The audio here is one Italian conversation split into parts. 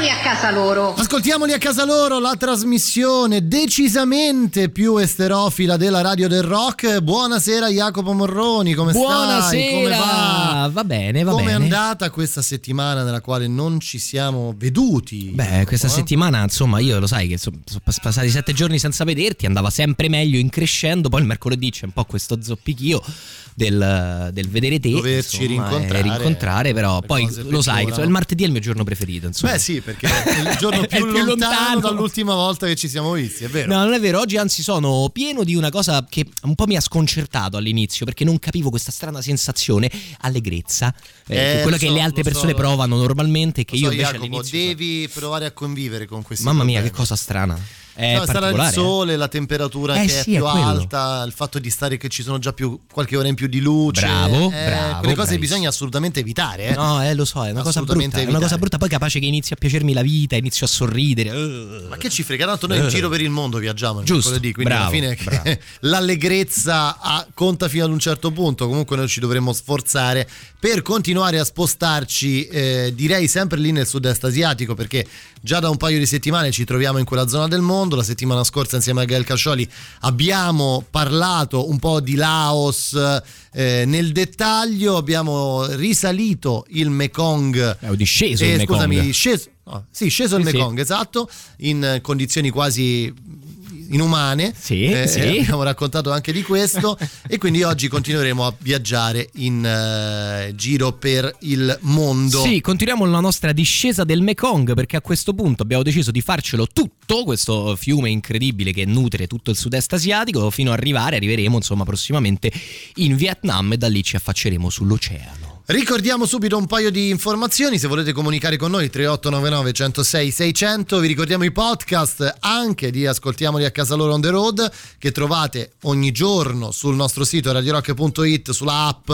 ascoltamoli a casa loro. Ascoltiamoli a casa loro la trasmissione decisamente più esterofila della radio del rock. Buonasera Jacopo Morroni, come Buonasera. stai? Come va? Va bene, va Come è bene. andata questa settimana nella quale non ci siamo veduti? Beh, questa Eh? settimana, insomma, io lo sai che so- sono passati sette giorni senza vederti, andava sempre meglio in crescendo, poi il mercoledì c'è un po' questo zoppichio del, del vedere te, Doverci insomma, rincontrare, rincontrare, però poi lo sai, insomma, il martedì è il mio giorno preferito, insomma. Beh sì, perché è il giorno più, il più lontano, lontano. dall'ultima volta che ci siamo visti, è vero? No, non è vero, oggi anzi sono pieno di una cosa che un po' mi ha sconcertato all'inizio perché non capivo questa strana sensazione, allegrezza, eh, Eh, quella lo che so, le altre lo so. persone provano normalmente che Lo so, io invece Jacopo, devi provare a convivere con questi Mamma mia, che problemi. cosa strana. È No, sarà il eh. sole, la temperatura Eh che sì, è più è alta, il fatto di stare che ci sono già più qualche ora in più di luce. Bravo, eh, bravo, Quelle cose bisogna assolutamente evitare. Eh. No, eh, lo so, è una cosa brutta. È una cosa brutta, poi capace che inizi a piacermi la vita, inizio a sorridere. Uh. Ma che ci frega? Tanto noi in giro per il mondo viaggiamo Giusto, quindi bravo, alla fine bravo. l'allegrezza ha- conta fino ad un certo punto. Comunque noi ci dovremmo sforzare per continuare a spostarci, eh, direi sempre lì nel sud-est asiatico, perché già da un paio di settimane ci troviamo in quella zona del mondo. La settimana scorsa insieme a Gael Cascioli abbiamo parlato un po' di Laos eh, nel dettaglio, abbiamo risalito il Mekong. Eh, ho disceso Eh, il scusami, Mekong. sceso, no, sì, sceso il Sì, sì. Mekong, esatto, in condizioni quasi inumane. Sì, Eh, sì. Abbiamo raccontato anche di questo e quindi oggi continueremo a viaggiare in eh, giro per il mondo. Sì, continuiamo la nostra discesa del Mekong perché a questo punto abbiamo deciso di farcelo tutto, questo fiume incredibile che nutre tutto il sud-est asiatico, fino ad arrivare, arriveremo insomma prossimamente in Vietnam e da lì ci affacceremo sull'oceano. Ricordiamo subito un paio di informazioni, se volete comunicare con noi 3899 106 600, vi ricordiamo i podcast anche di Ascoltiamoli a casa loro on the road che trovate ogni giorno sul nostro sito radiorock.it, sulla app,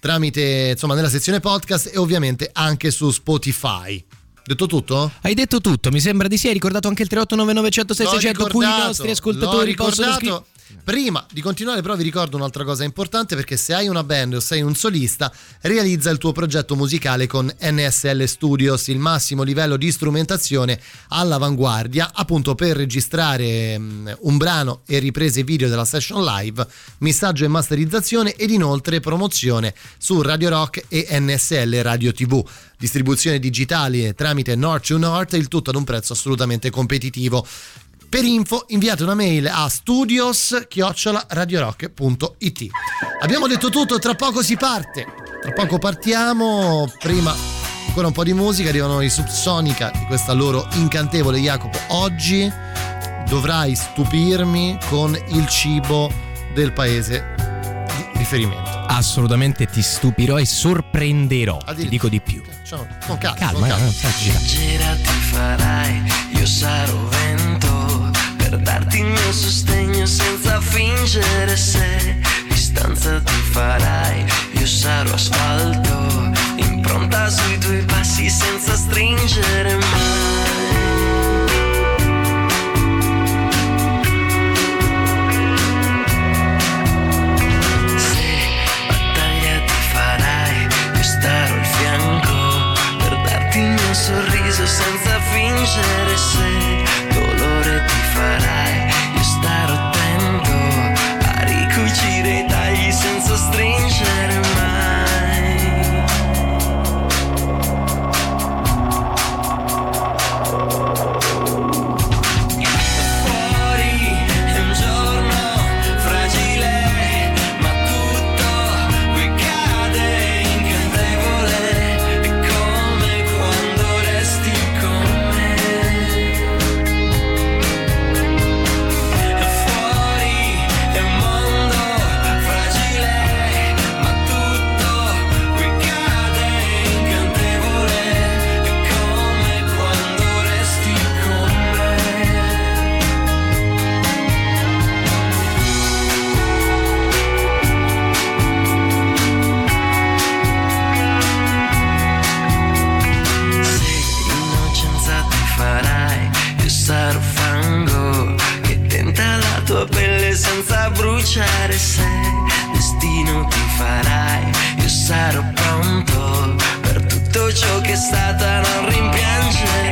tramite insomma nella sezione podcast e ovviamente anche su Spotify. Detto tutto? Hai detto tutto, mi sembra di sì, hai ricordato anche il 3899 106 L'ho 600 cui i nostri ascoltatori possono scrivere. Prima di continuare però vi ricordo un'altra cosa importante perché se hai una band o sei un solista realizza il tuo progetto musicale con NSL Studios, il massimo livello di strumentazione all'avanguardia appunto per registrare mm, un brano e riprese video della session live, missaggio e masterizzazione ed inoltre promozione su Radio Rock e NSL Radio TV. Distribuzione digitale tramite North to North, il tutto ad un prezzo assolutamente competitivo. Per info inviate una mail a studios-radiorock.it Abbiamo detto tutto, tra poco si parte. Tra poco partiamo. Prima ancora un po' di musica, arrivano i Subsonica di questa loro incantevole Jacopo. Oggi dovrai stupirmi con il cibo del paese di riferimento. Assolutamente ti stupirò e sorprenderò. Ti dico di più. Cioè, con calma, Calma, con eh, calma. girando. Leggera ti farai, io sarò vento per darti il mio sostegno senza fingere se distanza ti farai, io sarò asfalto, impronta sui tuoi passi senza stringere mai. Sorriso senza fingere se farai, io starò attento a ricucire i tagli senza stringere mai. Bruciare se destino ti farai. Io sarò pronto per tutto ciò che è stata non rimpiangere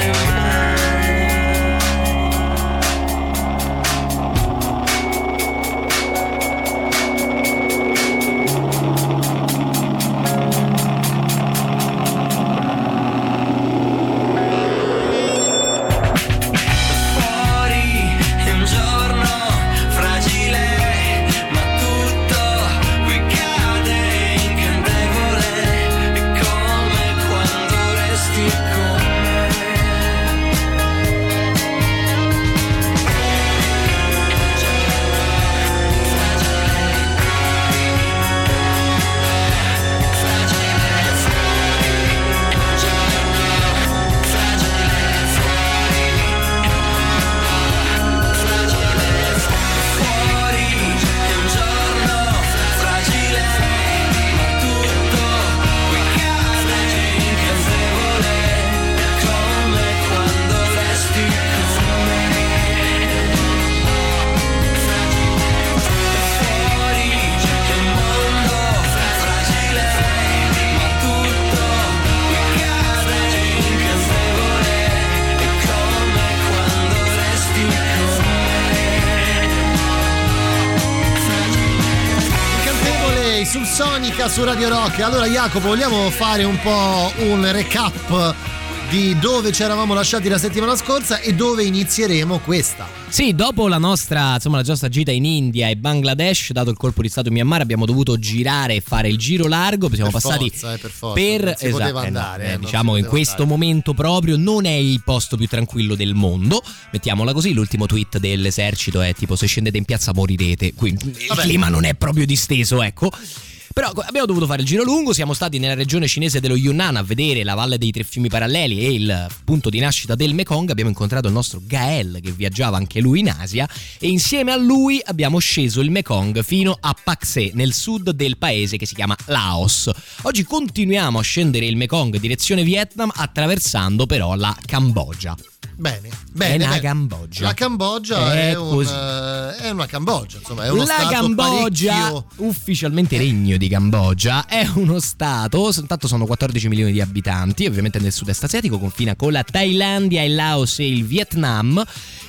su Radio Rock. Allora Jacopo, vogliamo fare un po' un recap di dove ci eravamo lasciati la settimana scorsa e dove inizieremo questa. Sì, dopo la nostra, insomma, la nostra gita in India e Bangladesh, dato il colpo di Stato in Myanmar, abbiamo dovuto girare e fare il giro largo. Siamo Per passati forza, eh, per forza, per poteva eh, andare, eh, eh, diciamo in questo andare. momento proprio non è il posto più tranquillo del mondo. Mettiamola così, l'ultimo tweet dell'esercito è tipo se scendete in piazza morirete. Quindi il Vabbè. clima non è proprio disteso, ecco. Però abbiamo dovuto fare il giro lungo, siamo stati nella regione cinese dello Yunnan a vedere la valle dei tre fiumi paralleli e il punto di nascita del Mekong, abbiamo incontrato il nostro Gael che viaggiava anche lui in Asia e insieme a lui abbiamo sceso il Mekong fino a Pakse nel sud del paese che si chiama Laos. Oggi continuiamo a scendere il Mekong direzione Vietnam attraversando però la Cambogia. Bene, bene. la bene. Cambogia. La Cambogia è, È un, eh, è una Cambogia, insomma, è uno la stato Cambogia, parecchio- ufficialmente regno di Cambogia, è uno stato, intanto sono 14 milioni di abitanti, ovviamente nel sud-est asiatico, confina con la Thailandia, il Laos e il Vietnam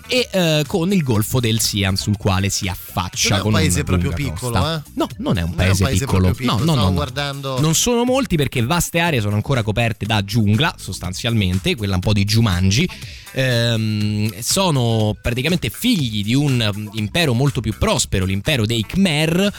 e eh, con il golfo del Siam sul quale si affaccia Non è un paese proprio piccolo, eh? No, non è un Non è un paese, piccolo. piccolo, No, no, no, guardando- Non sono molti perché vaste aree sono ancora coperte da giungla, sostanzialmente, quella un po' di Jumanji. Ehm, sono praticamente figli di un um, impero molto più prospero, l'impero dei Khmer.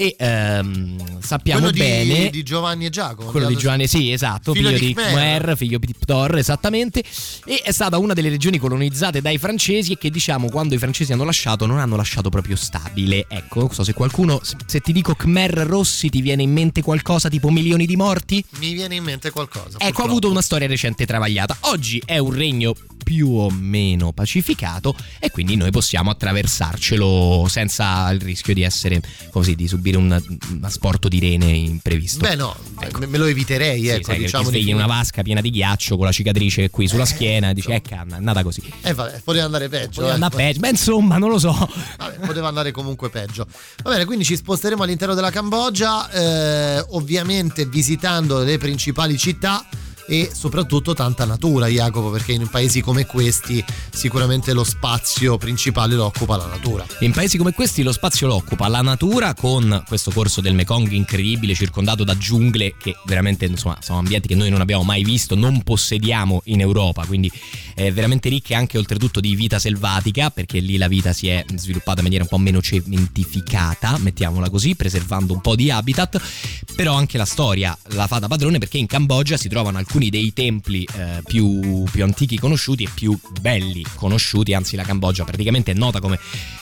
E ehm, sappiamo quello di, bene di Giovanni e Giacomo. quello di Giovanni sì, esatto, Figlio figlio, di di Khmer. Figlio di Ptor, esattamente. E è stata una delle regioni colonizzate dai francesi e che, diciamo, quando i francesi hanno lasciato, non hanno lasciato proprio stabile. Ecco, non so se qualcuno, se- ti dico Khmer Rossi, ti viene in mente qualcosa tipo milioni di morti? Mi viene in mente qualcosa. Ecco, ha avuto una storia recente travagliata. Oggi è un regno più o meno pacificato e quindi noi possiamo attraversarcelo senza il rischio di essere così, di subire un, un asporto di rene imprevisto. Beh, no, me- me lo eviterei, Sì, ecco, sai diciamo svegli in una vasca piena di ghiaccio con la cicatrice qui sulla schiena e dici eh canna, è andata così. Eh, vabbè, poteva andare peggio. Poteva eh. andare peggio. Beh, insomma, non lo so. Vabbè, poteva andare comunque peggio. Va bene, quindi ci sposteremo all'interno della Cambogia, eh, ovviamente visitando le principali città e soprattutto tanta natura, Jacopo, perché in paesi come questi sicuramente lo spazio principale lo occupa la natura. In paesi come questi lo spazio lo occupa la natura con questo corso del Mekong incredibile circondato da giungle che veramente insomma sono ambienti che noi non abbiamo mai visto, non possediamo in Europa, quindi è veramente ricche anche oltretutto di vita selvatica perché lì la vita si è sviluppata in maniera un po' meno cementificata, mettiamola così, preservando un po' di habitat, però anche la storia la fa da padrone perché in Cambogia si trovano alcuni dei templi eh, più, più antichi conosciuti e più belli conosciuti, anzi la Cambogia praticamente è nota come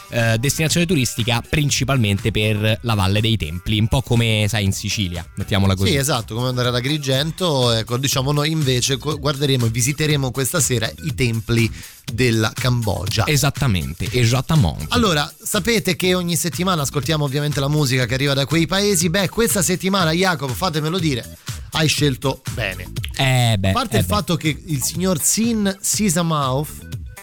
eh, destinazione turistica principalmente per la Valle dei Templi, un po' come sai in Sicilia, mettiamola così. Sì, esatto, come andare ad Agrigento, ecco, diciamo noi invece gu- guarderemo e visiteremo questa sera i templi della Cambogia. Esattamente, esattamente. Allora, sapete che ogni settimana ascoltiamo ovviamente la musica che arriva da quei paesi. Beh, questa settimana, Jacopo, fatemelo dire, hai scelto bene. eh beh, A parte eh il beh. fatto che il signor Sin Sisamouth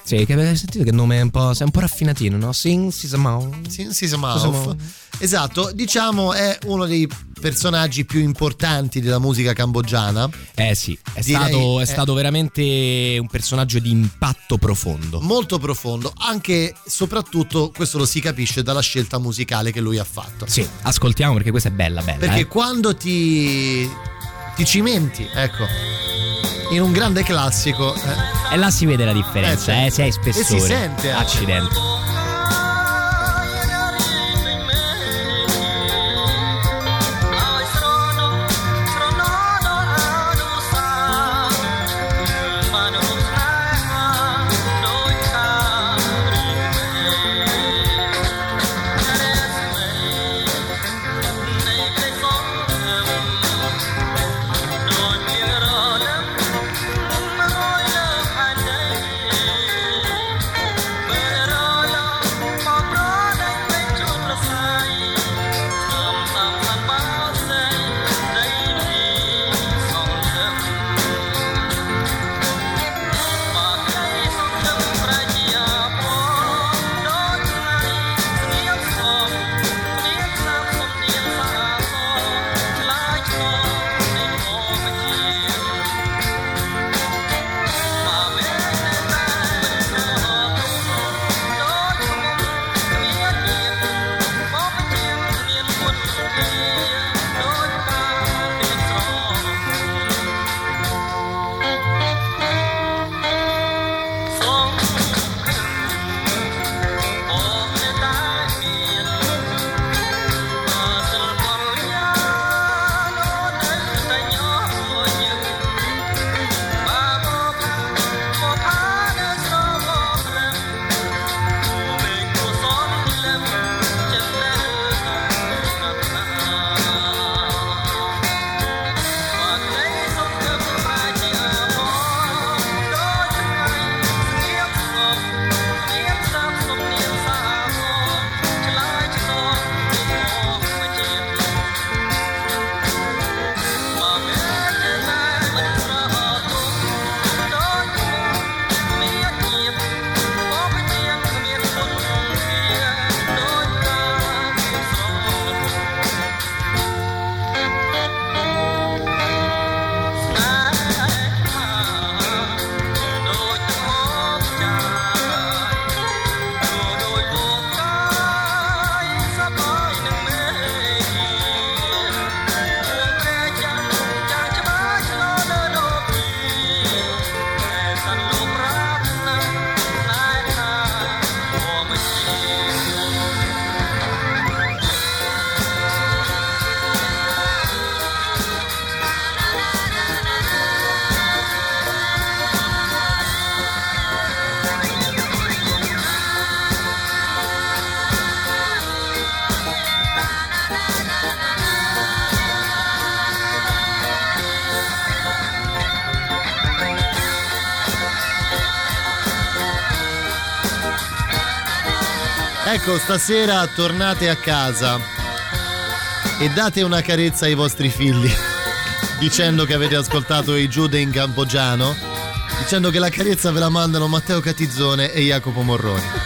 Sì, che avete sentito che nome è un po', sei un po' raffinatino, no? Sing Sisamau. Sin Sisamov. Esatto, diciamo è uno dei personaggi più importanti della musica cambogiana. Eh sì, è, stato, è eh. stato veramente un personaggio di impatto profondo. Molto profondo, anche e soprattutto questo lo si capisce dalla scelta musicale che lui ha fatto. Sì, ascoltiamo perché questa è bella, bella. Perché eh. quando ti, ti cimenti, ecco, in un grande classico, eh, E là si vede la differenza, Eh, eh, se hai E spessore. si sente anche. Accidenti. Ecco, stasera tornate a casa e date una carezza ai vostri figli dicendo che avete ascoltato i Giude in cambogiano, dicendo che la carezza ve la mandano Matteo Catizzone e Jacopo Morroni.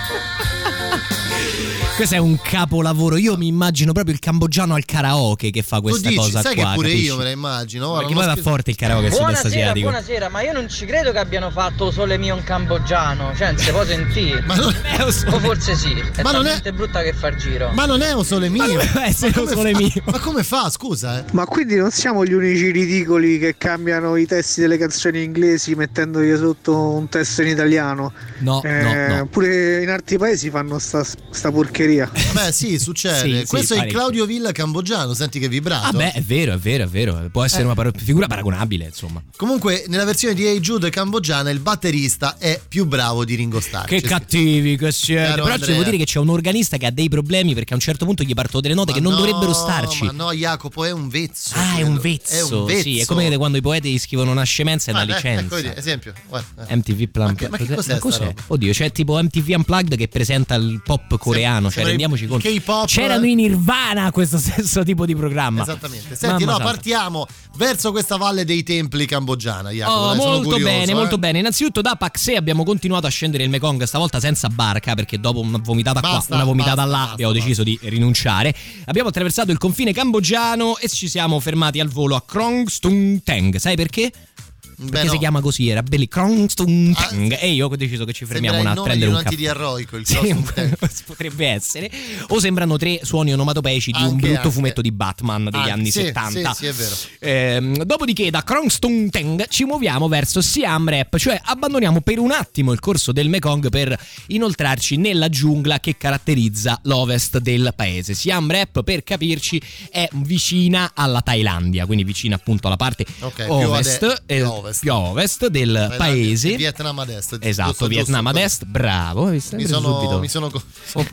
Questo è un capolavoro. Io mi immagino proprio il cambogiano al karaoke che fa Tu questa dici, cosa sai qua. che pure capisci? io me la immagino. Perché poi va forte il karaoke Buonasera, asiatico. buonasera, ma io non ci credo che abbiano fatto Sole mio in cambogiano, cioè non si può sentire. Ma non, Eh, lo so. O forse sì, è Ma non è- talmente brutta che fa il giro. ma non è un sole mio. come può essere Ma un come sole fa- mio? Ma come fa? Scusa, eh. Ma quindi non siamo gli unici ridicoli che cambiano i testi delle canzoni inglesi mettendogli sotto un testo in italiano. No, Eh, no, no. Pure in altri paesi fanno sta, sta porcheria. Beh, sì, succede. Sì, sì, Questo è il. Claudio Villa cambogiano. Senti che vibrato. Ah, beh, è vero, è vero, è vero. Può essere Eh. una par- figura paragonabile, insomma. Comunque, nella versione di Hey Jude cambogiana, il batterista è più bravo di Ringo Starr. Che Ci- cattivi che siete. Però Andrea. devo dire che c'è un organista che ha dei problemi perché a un certo punto gli partono delle note Ma che non no, dovrebbero starci. Ma no, Jacopo, è un vezzo. Ah, è quello. un vezzo. È un vezzo. Sì, è come quando i poeti scrivono una scemenza e una Ah, eh, licenza. ecco, esempio. Guarda, eh. MTV Plan- Ma che- ma che cos'è sta roba? Oddio, c'è tipo MTV Unplugged che presenta il pop coreano. Sembra rendiamoci conto. K-pop. C'erano in Nirvana questo stesso tipo di programma. Esattamente. Senti, Mamma no, santa. partiamo verso questa valle dei templi cambogiana. Jacopo, Oh, dai, molto curioso, bene, eh. molto bene. Innanzitutto da Paxé abbiamo continuato a scendere il Mekong, stavolta senza barca, perché dopo una vomitata Basta, qua, una vomitata basta, là, basta, abbiamo deciso di rinunciare. Abbiamo attraversato il confine cambogiano e ci siamo fermati al volo a Krong Stung Teng. Sai perché? Perché no. si chiama così, era belli Krong Stung Ah, e io ho deciso che ci fermiamo Sembra a il nome prendere di un un caffè. antidiarroico, il Sì, potrebbe essere. O sembrano tre suoni onomatopeici di un Anche, brutto anche. fumetto di Batman degli Anche, anni sì, 70. sì, sì, è vero. Ehm, dopodiché da Krongstung Teng ci muoviamo verso Siam Rap, cioè abbandoniamo per un attimo il corso del Mekong per inoltrarci nella giungla che caratterizza l'ovest del paese. Siam Rap, per capirci, è vicina alla Thailandia, quindi vicina appunto alla parte Ok, più ovest, ade- eh, ovest. più a ovest del Thailandia paese. Vietnam ad est. Esatto, giusto, Vietnam giusto. ad est, bravo. Mi sono, mi sono co-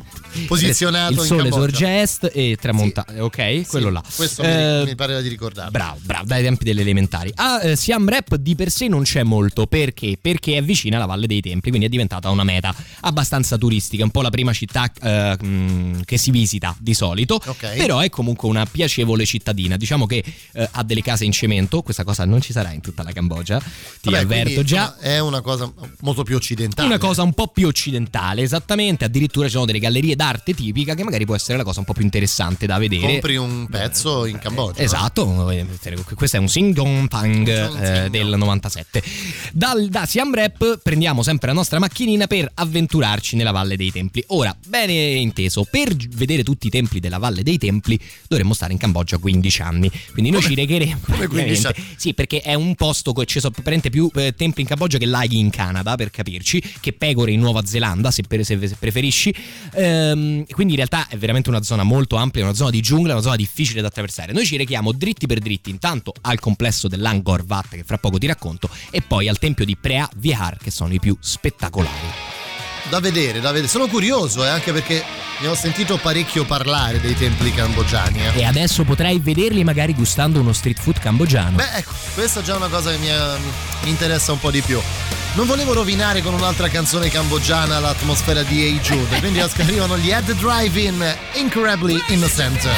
posizionato Il sole sorge a est e tramonta, ok? Quello là. Questo Eh, mi, mi pareva di ricordare. Bravo, bravo, dai tempi delle elementari. A eh, Siam Rap di per sé non c'è molto, perché? Perché è vicina alla Valle dei Templi, quindi è diventata una meta abbastanza turistica, un po' la prima città eh, mh, che si visita di solito, Ok. però è comunque una piacevole cittadina. Diciamo che eh, ha delle case in cemento, questa cosa non ci sarà in tutta la Cambogia, ti Vabbè, avverto quindi, già. È una cosa molto più occidentale. Una cosa un po' più occidentale, esattamente. Addirittura ci sono delle gallerie d'arte tipica che magari può essere la cosa un po' più interessante da vedere. Compri un pezzo in Cambogia. Esatto, eh, questo è un Singdong Pang eh, del 97. Dal, da Siam Rap prendiamo sempre la nostra macchinina per avventurarci nella Valle dei Templi. Ora, bene inteso, per vedere tutti i templi della Valle dei Templi dovremmo stare in Cambogia 15 anni. Quindi noi ci regheremo. come 15 praticamente- Sì, perché è un posto che ci sono praticamente più eh, templi in Cambogia che laghi in Canada, per capirci, che pecore in Nuova Zelanda, se, per- se- se preferisci. Ehm, quindi in realtà è veramente una zona molto ampia, una zona di giungla, una zona difficile da attraversare. Noi ci rechiamo dritti per dritti, intanto al complesso dell'Angkor Wat, che fra poco ti racconto, e poi al tempio di Prea Vihar, che sono i più spettacolari. Da vedere, da vedere. Sono curioso, eh, anche perché ne ho sentito parecchio parlare dei templi cambogiani. eh. E adesso potrai vederli magari gustando uno street food cambogiano. Beh, ecco, questa è già una cosa che mi, eh, mi interessa un po' di più. Non volevo rovinare con un'altra canzone cambogiana l'atmosfera di Hey Jude, quindi arrivano gli Head Drive-In Incredibly Innocent.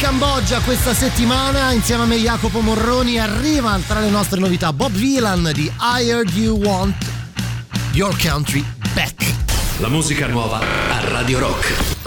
Cambogia questa settimana insieme a me Jacopo Morroni arriva tra le nostre novità Bob Vylan di I Heard You Want Your Country Back. La musica nuova a Radio Rock.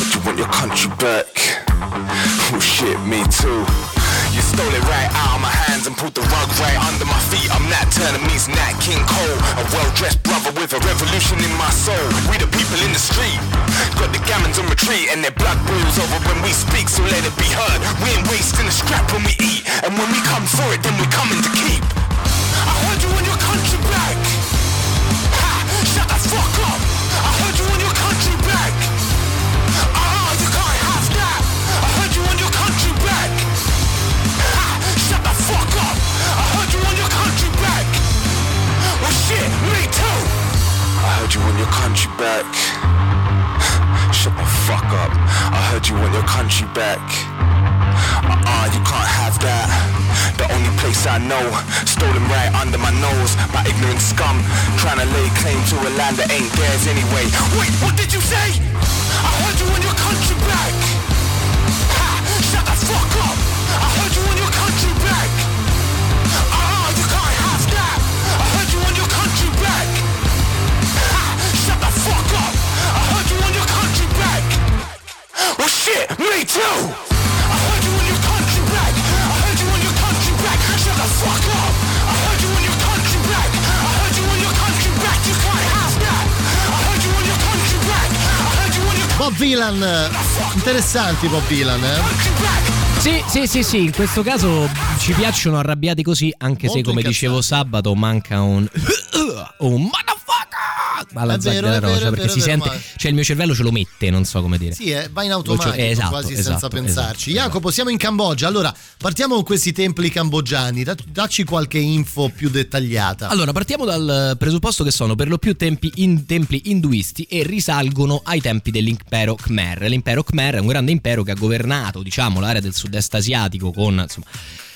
You want your country back. Oh shit, me too. You stole it right out of my hands and pulled the rug right under my feet. I'm Nat Turner meets Nat King Cole. A well-dressed brother with a revolution in my soul. We the people in the street. Got the gammons on retreat and their blood boils over when we speak, so let it be heard. We ain't wasting a scrap when we eat. And when we come for it, then we coming to keep. I heard you want your country back. Heard you want your country back. Shut the fuck up. I heard you want your country back. Uh-uh, you can't have that. The only place I know, stolen right under my nose by ignorant scum, trying to lay claim to a land that ain't theirs anyway. Wait, what did you say? I heard you want your country back. Well shit, me too. I heard you want your country back. I heard you want your country back. Shut the fuck up. I heard you want your country back. I heard you want your country back. You can't have that. I heard you want your country back. I heard you want your Bob Vylan, interessanti Bob Vylan, eh? Sì, sì, sì, sì, in questo caso ci piacciono arrabbiati così, anche se Molto come incazzati. dicevo sabato manca un un alla rosa è perché si sente, ma- cioè il mio cervello ce lo mette, non so come dire. Sì, eh, va in automatico Esatto, quasi esatto, senza pensarci. esatto. Jacopo, siamo in Cambogia. Allora, partiamo con questi templi cambogiani. Da- dacci qualche info più dettagliata. Allora, partiamo dal presupposto che sono per lo più tempi in- templi induisti e risalgono ai tempi dell'impero Khmer. L'impero Khmer è un grande impero che ha governato, diciamo, l'area del sud-est asiatico con, insomma,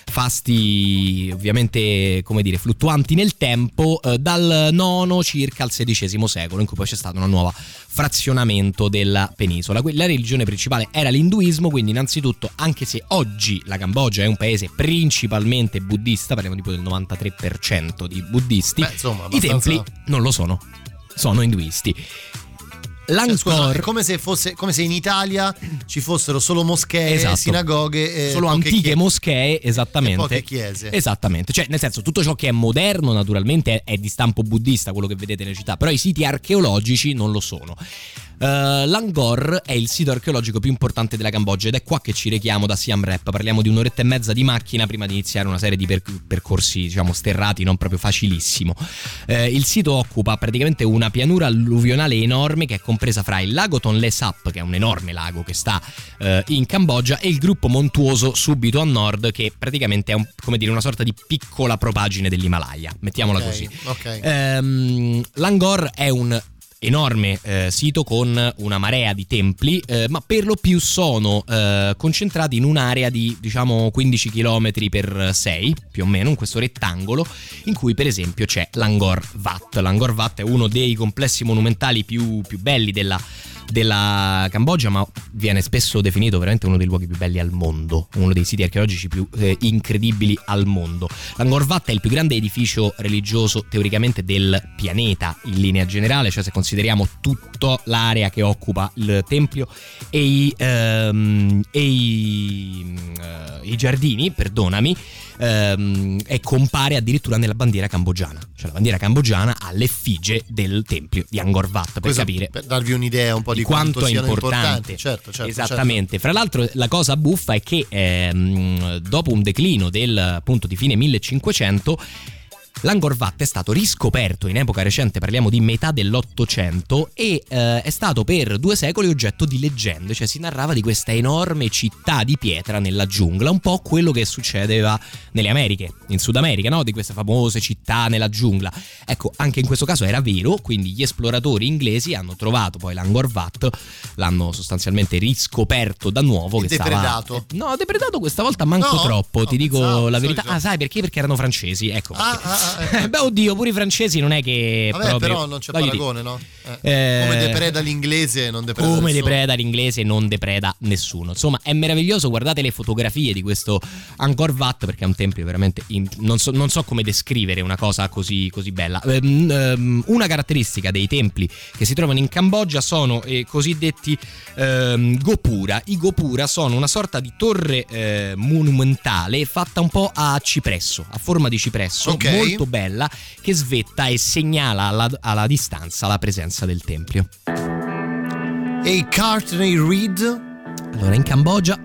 fasti ovviamente come dire fluttuanti nel tempo eh, dal nono circa al XVI secolo in cui poi c'è stato un nuovo frazionamento della penisola. La religione principale era l'induismo quindi innanzitutto anche se oggi la Cambogia è un paese principalmente buddista parliamo tipo del 93% di buddisti Beh, insomma, i abbastanza- templi non lo sono sono induisti Cioè, scusa, L'Angkor è come se, fosse, come se in Italia ci fossero solo moschee, Esatto. sinagoghe, e solo antiche chie- moschee, esattamente. e poche chiese. Esattamente, cioè nel senso tutto ciò che è moderno naturalmente è, è di stampo buddista, quello che vedete nelle città, però i siti archeologici non lo sono. Eh, L'Angkor è il sito archeologico più importante della Cambogia ed è qua che ci rechiamo da Siam Rap. Parliamo di un'oretta e mezza di macchina prima di iniziare una serie di per- percorsi, diciamo, sterrati, non proprio facilissimo. Eh, il sito occupa praticamente una pianura alluvionale enorme che è compresa fra il lago Tonle Sap, che è un enorme lago che sta eh, in Cambogia, e il gruppo montuoso subito a nord, che praticamente è un- come dire, una sorta di piccola propagine dell'Himalaya. Mettiamola Ok, così. ok. Ehm, L'Angor è un enorme eh, sito con una marea di templi, eh, ma per lo più sono eh, concentrati in un'area di diciamo 15 km per 6, più o meno, in questo rettangolo, in cui per esempio c'è l'Angor Wat. L'Angor Wat è uno dei complessi monumentali più, più belli della della Cambogia, ma viene spesso definito veramente uno dei luoghi più belli al mondo, uno dei siti archeologici più eh, incredibili al mondo. L'Angkor Wat è il più grande edificio religioso teoricamente del pianeta in linea generale, cioè se consideriamo tutta l'area che occupa il tempio e i, ehm, e i, eh, i giardini, perdonami. Ehm, e compare addirittura nella bandiera cambogiana. Cioè la bandiera cambogiana ha l'effigie del tempio di Angkor Wat, per Questo capire per darvi un'idea un po' di, di quanto, è siano importante. importanti. Certo, certo, Esattamente. Fra l'altro, la cosa buffa è che ehm, dopo un declino del appunto di fine 1500 L'Angkor Wat è stato riscoperto in epoca recente, parliamo di metà dell'Ottocento, e eh, è stato per due secoli oggetto di leggende, cioè si narrava di questa enorme città di pietra nella giungla, un po' quello che succedeva nelle Americhe, in Sud America, no? di queste famose città nella giungla. Ecco, anche in questo caso era vero, quindi gli esploratori inglesi hanno trovato poi l'Angkor Wat, l'hanno sostanzialmente riscoperto da nuovo. Che depredato. Stava... No, depredato questa volta manco No? troppo, No, ti dico la verità. Ah, sai perché? Perché erano francesi, ecco. Ah, perché. ah, ah, eh. Beh, oddio, pure i francesi non è che. Vabbè, proprio... però non c'è voglio paragone, no? Eh, Eh, Come depreda l'inglese, non depreda Come nessuno. depreda l'inglese non depreda nessuno. Insomma, è meraviglioso. Guardate le fotografie di questo Angkor Wat perché è un tempio veramente. in- non, so, non so come descrivere una cosa così, così bella. Ehm, una caratteristica dei templi che si trovano in Cambogia sono i cosiddetti ehm, Gopura. I Gopura sono una sorta di torre eh, monumentale fatta un po' a cipresso, a forma di cipresso, Ok. molto bella, che svetta e segnala alla, alla distanza la presenza del tempio. E Courtney Reed? Allora, in Cambogia,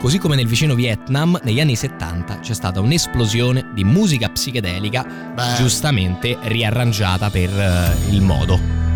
così come nel vicino Vietnam, negli anni 70 c'è stata un'esplosione di musica psichedelica, Beh. giustamente riarrangiata per eh, il modo.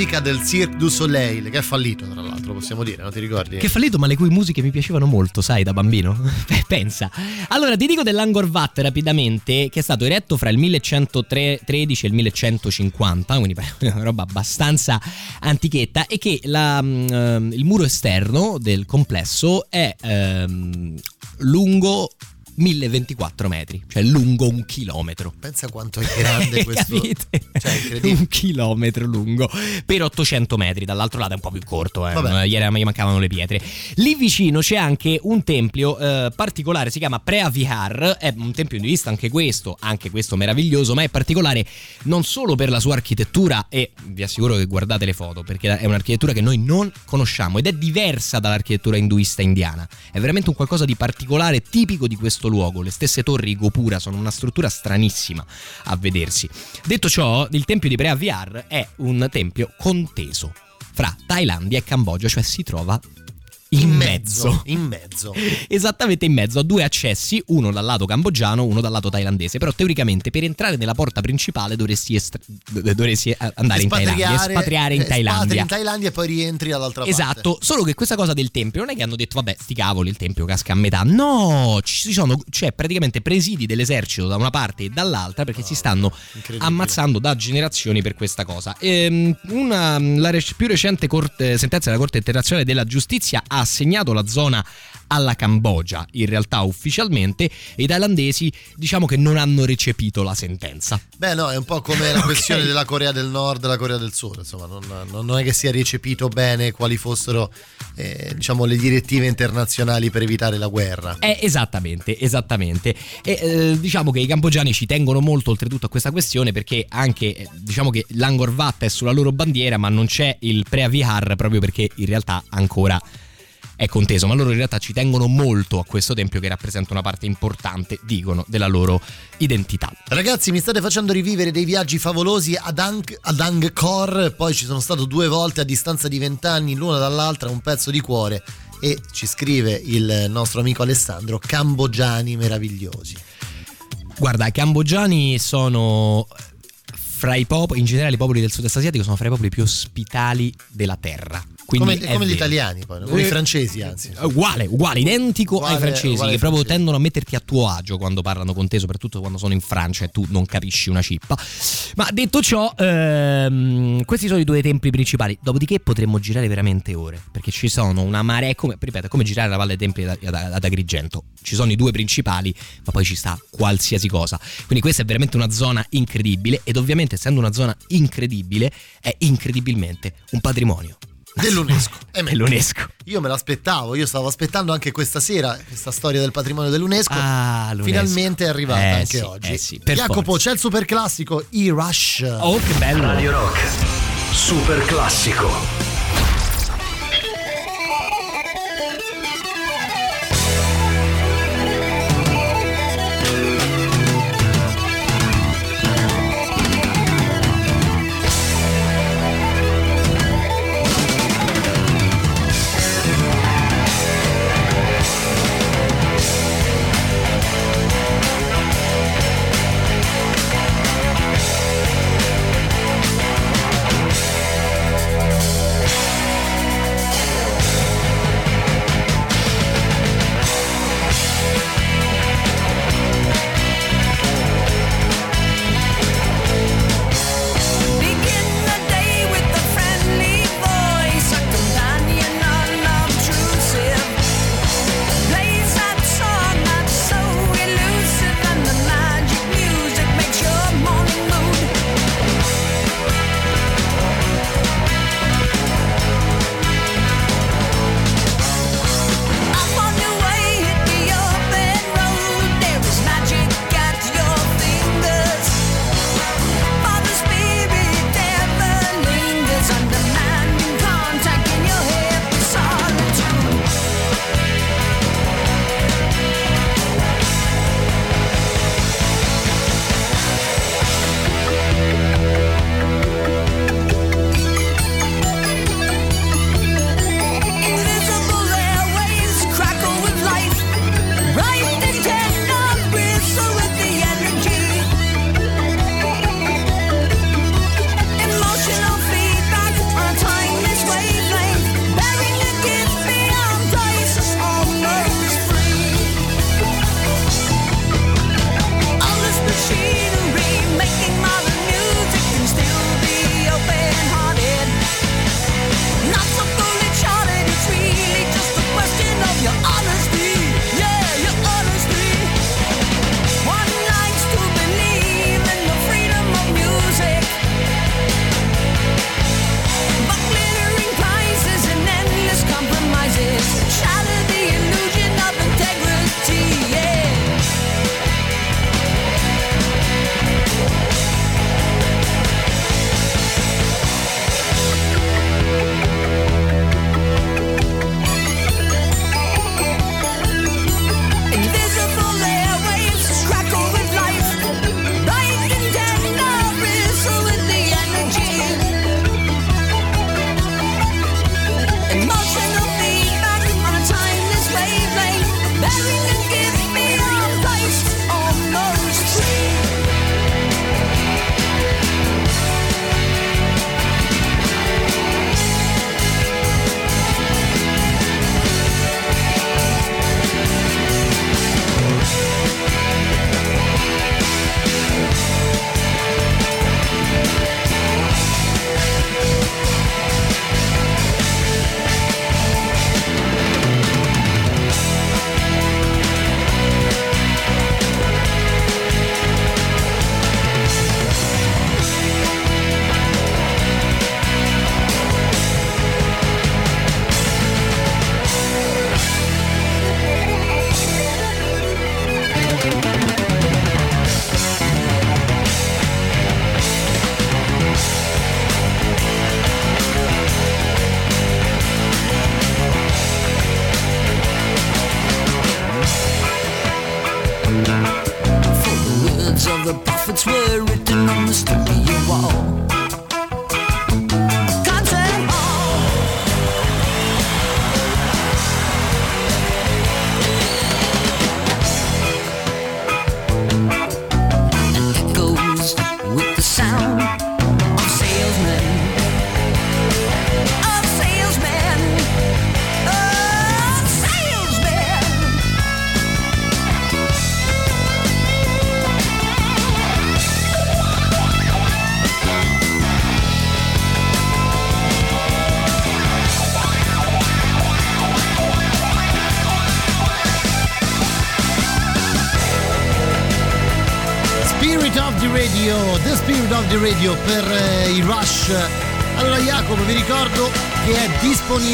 Musica del Cirque du Soleil, che è fallito tra l'altro, possiamo dire, non ti ricordi? Che è fallito, ma le cui musiche mi piacevano molto, sai, da bambino. Pensa. Allora, ti dico dell'Angor Wat rapidamente, che è stato eretto fra il 1113 e il 1150, quindi una roba abbastanza antichetta, e che la, um, il muro esterno del complesso è um, lungo 1024 metri, cioè lungo un chilometro. Pensa quanto è grande questo. Cioè, un chilometro lungo per 800 metri. Dall'altro lato è un po' più corto, eh. ieri mancavano le pietre. Lì vicino c'è anche un tempio eh, particolare, si chiama Preavihar. È un tempio induista, anche questo, anche questo meraviglioso, ma è particolare non solo per la sua architettura, e vi assicuro che guardate le foto, perché è un'architettura che noi non conosciamo ed è diversa dall'architettura induista indiana. È veramente un qualcosa di particolare, tipico di questo luogo. Le stesse torri Gopura sono una struttura stranissima a vedersi. Detto ciò, il tempio di Preaviar è un tempio conteso fra Thailandia e Cambogia, cioè si trova in, mezzo. In mezzo. Esattamente in mezzo, a due accessi, uno dal lato cambogiano, uno dal lato thailandese. Però teoricamente per entrare nella porta principale dovresti, estra- dovresti andare in Thailandia, espatriare in Thailandia. in Thailandia e poi rientri dall'altra esatto, parte. Esatto, solo che questa cosa del tempio non è che hanno detto vabbè sti cavoli il tempio casca a metà. No, ci sono, c'è praticamente presidi dell'esercito da una parte e dall'altra perché oh, si stanno ammazzando da generazioni per questa cosa. Ehm, una, la più recente corte, sentenza della Corte internazionale della giustizia ha assegnato la zona alla Cambogia, in realtà ufficialmente, e i thailandesi diciamo che non hanno recepito la sentenza. Beh no, è un po' come la okay. questione della Corea del Nord e della Corea del Sud, insomma non, non, è che sia recepito bene quali fossero eh, diciamo, le direttive internazionali per evitare la guerra. Eh, esattamente, esattamente. E eh, diciamo che i cambogiani ci tengono molto oltretutto a questa questione perché anche eh, diciamo che l'Angor Wat è sulla loro bandiera ma non c'è il Preavihar proprio perché in realtà ancora è conteso, ma loro in realtà ci tengono molto a questo tempio che rappresenta una parte importante, dicono, della loro identità. Ragazzi, mi state facendo rivivere dei viaggi favolosi ad, Ang- ad Angkor, poi ci sono stato due volte a distanza di vent'anni, l'una dall'altra, un pezzo di cuore e ci scrive il nostro amico Alessandro, cambogiani meravigliosi. Guarda, i cambogiani sono fra i popoli, in generale i popoli del sud-est asiatico sono fra i popoli più ospitali della terra. Quindi come, come gli italiani, poi, come i francesi, anzi. Uguale, uguale, identico uguale, ai francesi, che proprio francesi. tendono a metterti a tuo agio quando parlano con te, soprattutto quando sono in Francia e tu non capisci una cippa. Ma detto ciò, ehm, questi sono i due templi principali. Dopodiché potremmo girare veramente ore, perché ci sono una marea, come, ripeto, come girare la Valle dei Templi ad, ad, ad Agrigento. Ci sono i due principali, ma poi ci sta qualsiasi cosa. Quindi questa è veramente una zona incredibile ed ovviamente essendo una zona incredibile è incredibilmente un patrimonio dell'UNESCO. dell'UNESCO. Io me l'aspettavo, io stavo aspettando anche questa sera questa storia del patrimonio dell'UNESCO. Ah, Finalmente è arrivata eh, anche sì, oggi. Eh sì, Jacopo, forza. c'è il super classico E-Rush. Oh, che bello! Radio Rock, super classico.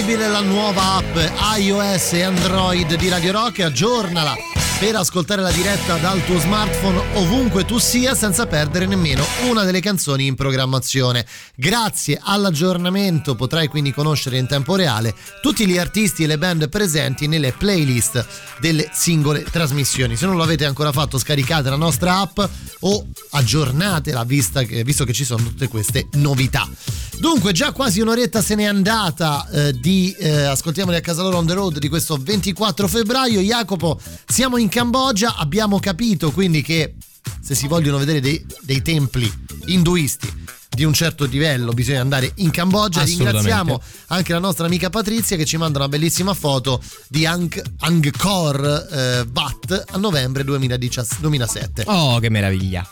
Disponibile la nuova app iOS e Android di Radio Rock, aggiornala per ascoltare la diretta dal tuo smartphone ovunque tu sia senza perdere nemmeno una delle canzoni in programmazione. Grazie all'aggiornamento potrai quindi conoscere in tempo reale tutti gli artisti e le band presenti nelle playlist delle singole trasmissioni. Se non lo avete ancora fatto scaricate la nostra app o aggiornatela visto che ci sono tutte queste novità. Dunque già quasi un'oretta se n'è andata eh, di eh, Ascoltiamoli a casa loro on the road di questo 24 febbraio. Jacopo, siamo in Cambogia, abbiamo capito quindi che se si vogliono vedere dei, dei templi induisti di un certo livello bisogna andare in Cambogia. Ringraziamo anche la nostra amica Patrizia che ci manda una bellissima foto di Ang- Angkor eh, Wat a novembre 2017 2007. Oh, che meraviglia!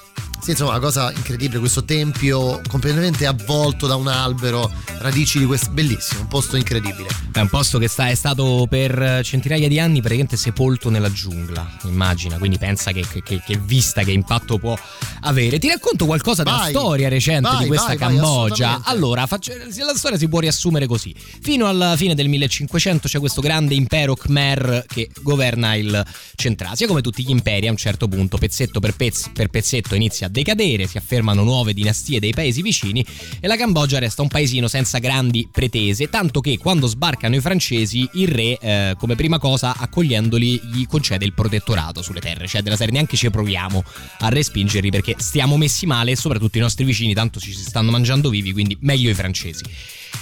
Sì, insomma, una cosa incredibile, questo tempio completamente avvolto da un albero, radici di questo bellissimo, un posto incredibile. È un posto che sta, è stato per centinaia di anni praticamente sepolto nella giungla, immagina, quindi pensa che, che, che vista, che impatto può avere. Ti racconto qualcosa Vai, della storia recente vai, di questa vai, Cambogia. allora, faccio- la storia si può riassumere così. Fino alla fine del 1500 c'è questo grande impero Khmer che governa il Centrasia, come tutti gli imperi a un certo punto, pezzetto per, pezz- per pezzetto inizia a decadere, si affermano nuove dinastie dei paesi vicini e la Cambogia resta un paesino senza grandi pretese, tanto che quando sbarcano i francesi il re eh, come prima cosa accogliendoli gli concede il protettorato sulle terre, cioè della serie neanche ci proviamo a respingerli perché stiamo messi male e soprattutto i nostri vicini tanto ci si stanno mangiando vivi, quindi meglio i francesi.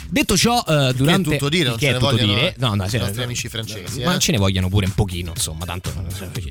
Detto ciò, eh, durante che è tutto dire, che è tutto dire, no, no, i nostri amici francesi. ma eh. ce ne vogliono pure un pochino, insomma, tanto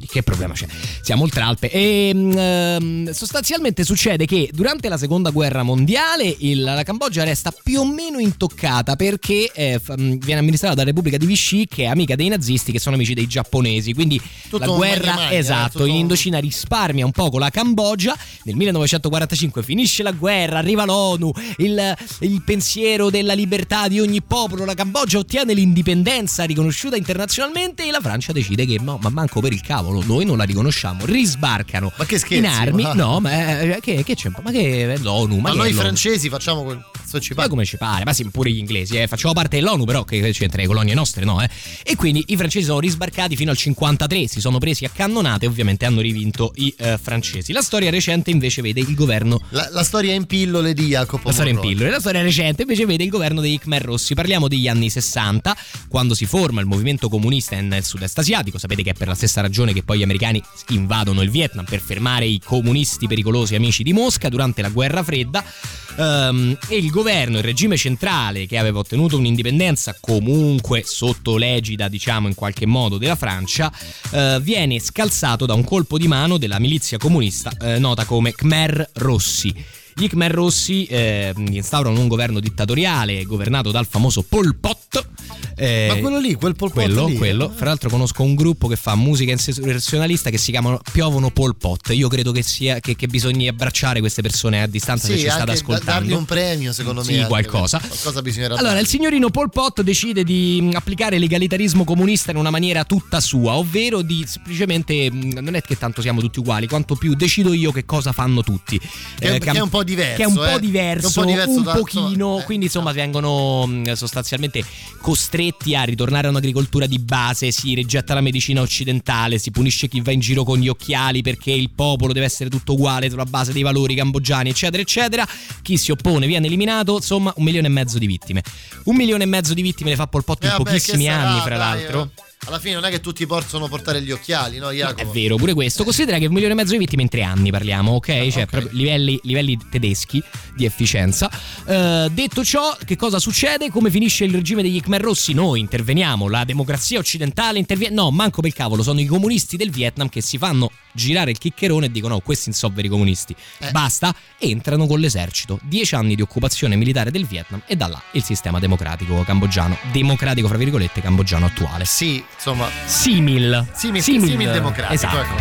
che problema c'è? Siamo oltre Alpe. E mm, ehm, sostanzialmente succede che durante la seconda guerra mondiale il- la Cambogia resta più o meno intoccata perché eh, mm, viene amministrata dalla Repubblica di Vichy, che è amica dei nazisti, che sono amici dei giapponesi. Quindi Tutto la guerra, magna-magna, esatto, tutto in Indocina risparmia un poco la Cambogia. Nel 1945 finisce la guerra, arriva l'ONU, il, il pensiero della libertà di ogni popolo. La Cambogia ottiene l'indipendenza riconosciuta internazionalmente e la Francia decide che no, ma manco per il cavolo, noi non la riconosciamo. Risbarcano Ma che scherzi, in armi. ma- No, ma eh, che, che c'è? Ma che l'ONU? Ma, Ma noi è francesi facciamo quel cazzo ci Ma pare. come ci pare, ma sì, pure gli inglesi, eh. facciamo parte dell'ONU, però che c'entra le colonie nostre, no? Eh? E quindi i francesi sono risbarcati fino al 53, si sono presi a cannonate e ovviamente hanno rivinto i eh, francesi. La storia recente invece vede il governo La, la storia in pillole di Jacopo la storia in pillole. La storia recente invece vede il governo dei Khmer Rossi. Parliamo degli anni 60, quando si forma il movimento comunista nel sud-est asiatico. Sapete che è per la stessa ragione che poi gli americani invadono il Vietnam per fermare i comunisti pericolosi amici di Mosca durante la guerra fredda. Ehm, e il governo, il regime centrale che aveva ottenuto un'indipendenza comunque sotto l'egida, diciamo in qualche modo, della Francia, eh, viene scalzato da un colpo di mano della milizia comunista eh, nota come Khmer Rossi. Gli Khmer Rossi eh, instaurano un governo dittatoriale governato dal famoso Pol Pot. eh, Ma quello lì, quel Pol Pot quello, lì, quello. eh. Fra l'altro conosco un gruppo che fa musica insurrezionalista che si chiamano Piovono Pol Pot. Io credo che sia che, che bisogni abbracciare queste persone a distanza Sì, ci state ascoltando. dargli un premio, secondo me. Sì, qualcosa. Qualcosa bisognerà Allora, dargli. il signorino Pol Pot decide di mh, applicare l'egalitarismo comunista in una maniera tutta sua, ovvero di semplicemente mh, non è che tanto siamo tutti uguali, quanto più decido io che cosa fanno tutti. Che è- cam- che è un po' diverso, Che è un eh. po' diverso, Che è un po' diverso un da- pochino, eh, quindi insomma vengono mh, sostanzialmente costretti a ritornare a un'agricoltura di base, si rigetta la medicina occidentale, si punisce chi va in giro con gli occhiali perché il popolo deve essere tutto uguale sulla base dei valori cambogiani, eccetera, eccetera. Chi si oppone viene eliminato, insomma, un milione e mezzo di vittime. Un milione e mezzo di vittime le fa Pol Pot Eh, in vabbè, pochissimi sarà, anni, fra dai, l'altro. eh. Alla fine non è che tutti possono portare gli occhiali, no, È Jacopo? vero, pure questo. Considera che un milione e mezzo di vittime in tre anni parliamo, ok? Cioè, ok. proprio livelli, livelli tedeschi di efficienza. Eh, detto ciò, che cosa succede? Come finisce il regime degli Khmer Rossi? Noi interveniamo, la democrazia occidentale interviene. No, manco per cavolo, sono i comunisti del Vietnam che si fanno girare il chiccherone e dicono: oh, questi sono veri comunisti. Eh. Basta, entrano con l'esercito. Dieci anni di occupazione militare del Vietnam e da là il sistema democratico cambogiano. Democratico, fra virgolette, cambogiano attuale. Sì, insomma, Simil. simil, simil democratico. Esatto. ecco.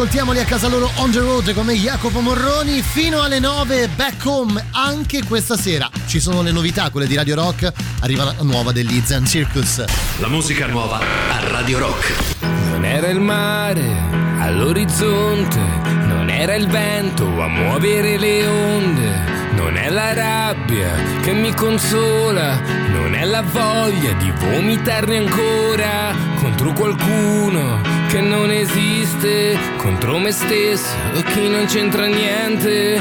Ascoltiamoli a casa loro on the road come Jacopo Morroni fino alle 9 back home anche questa sera. Ci sono le novità, quelle di Radio Rock, arriva la nuova degli Zen Circus. La musica nuova a Radio Rock. Non era il mare all'orizzonte, non era il vento a muovere le onde. Non è la rabbia che mi consola, non è la voglia di vomitarne ancora contro qualcuno che non esiste, contro me stesso e chi non c'entra niente.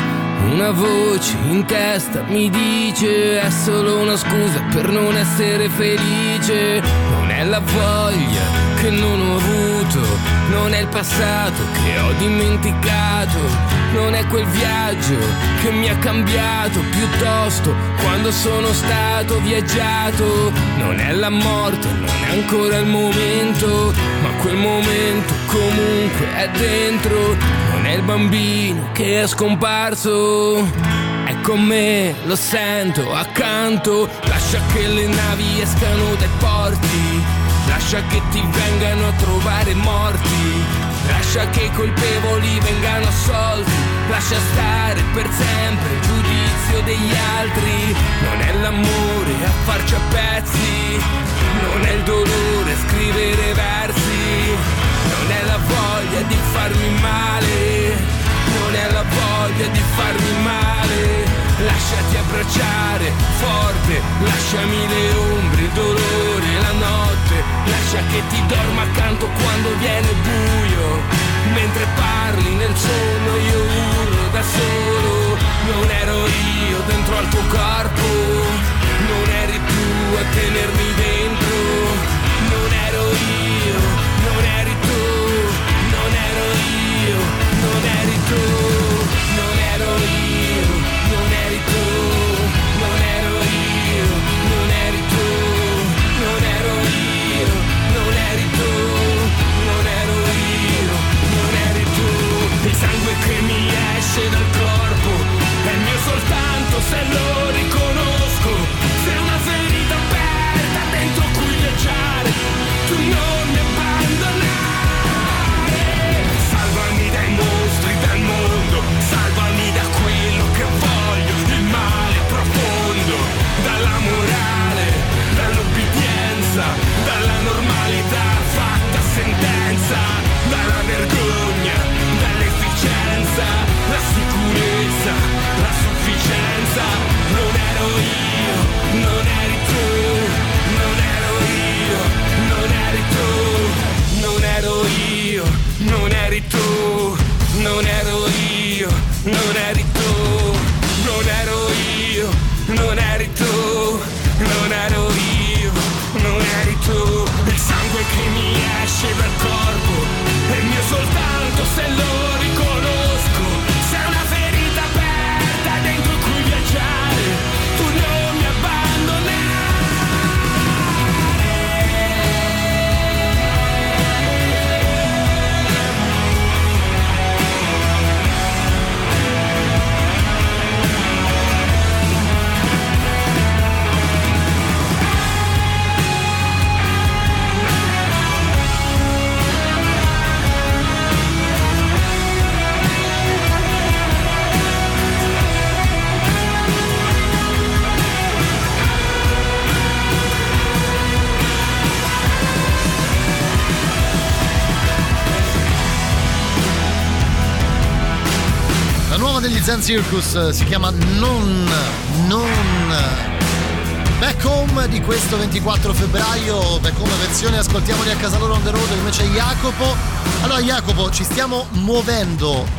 Una voce in testa mi dice è solo una scusa per non essere felice. Non è la voglia che non ho avuto, non è il passato che ho dimenticato, non è quel viaggio che mi ha cambiato, piuttosto quando sono stato viaggiato. Non è la morte, non è ancora il momento, ma quel momento comunque è dentro. Non è il bambino che è scomparso. Con me, lo sento accanto. Lascia che le navi escano dai porti. Lascia che ti vengano a trovare morti. Lascia che i colpevoli vengano assolti. Lascia stare per sempre il giudizio degli altri. Non è l'amore a farci a pezzi. Non è il dolore a scrivere versi. Non è la voglia di farmi male. Non è la voglia di farmi male. Lasciati abbracciare forte, lasciami le ombre, il dolore, la notte. Lascia che ti dorma accanto quando viene buio. Mentre parli nel sonno io urlo da solo. Non ero io dentro al tuo corpo. Non eri tu a tenermi dentro. Non ero io, non eri tu. Non ero io, non eri tu. Non ero io, non eri tu. Che mi esce dal corpo. È mio soltanto se lo esce dal corpo è mio soltanto Zen Circus eh, si chiama Non, Non. Back Home di questo 24 febbraio, Back Home versione ascoltiamoli a casa loro on the road, c'è Jacopo. Allora Jacopo, ci stiamo muovendo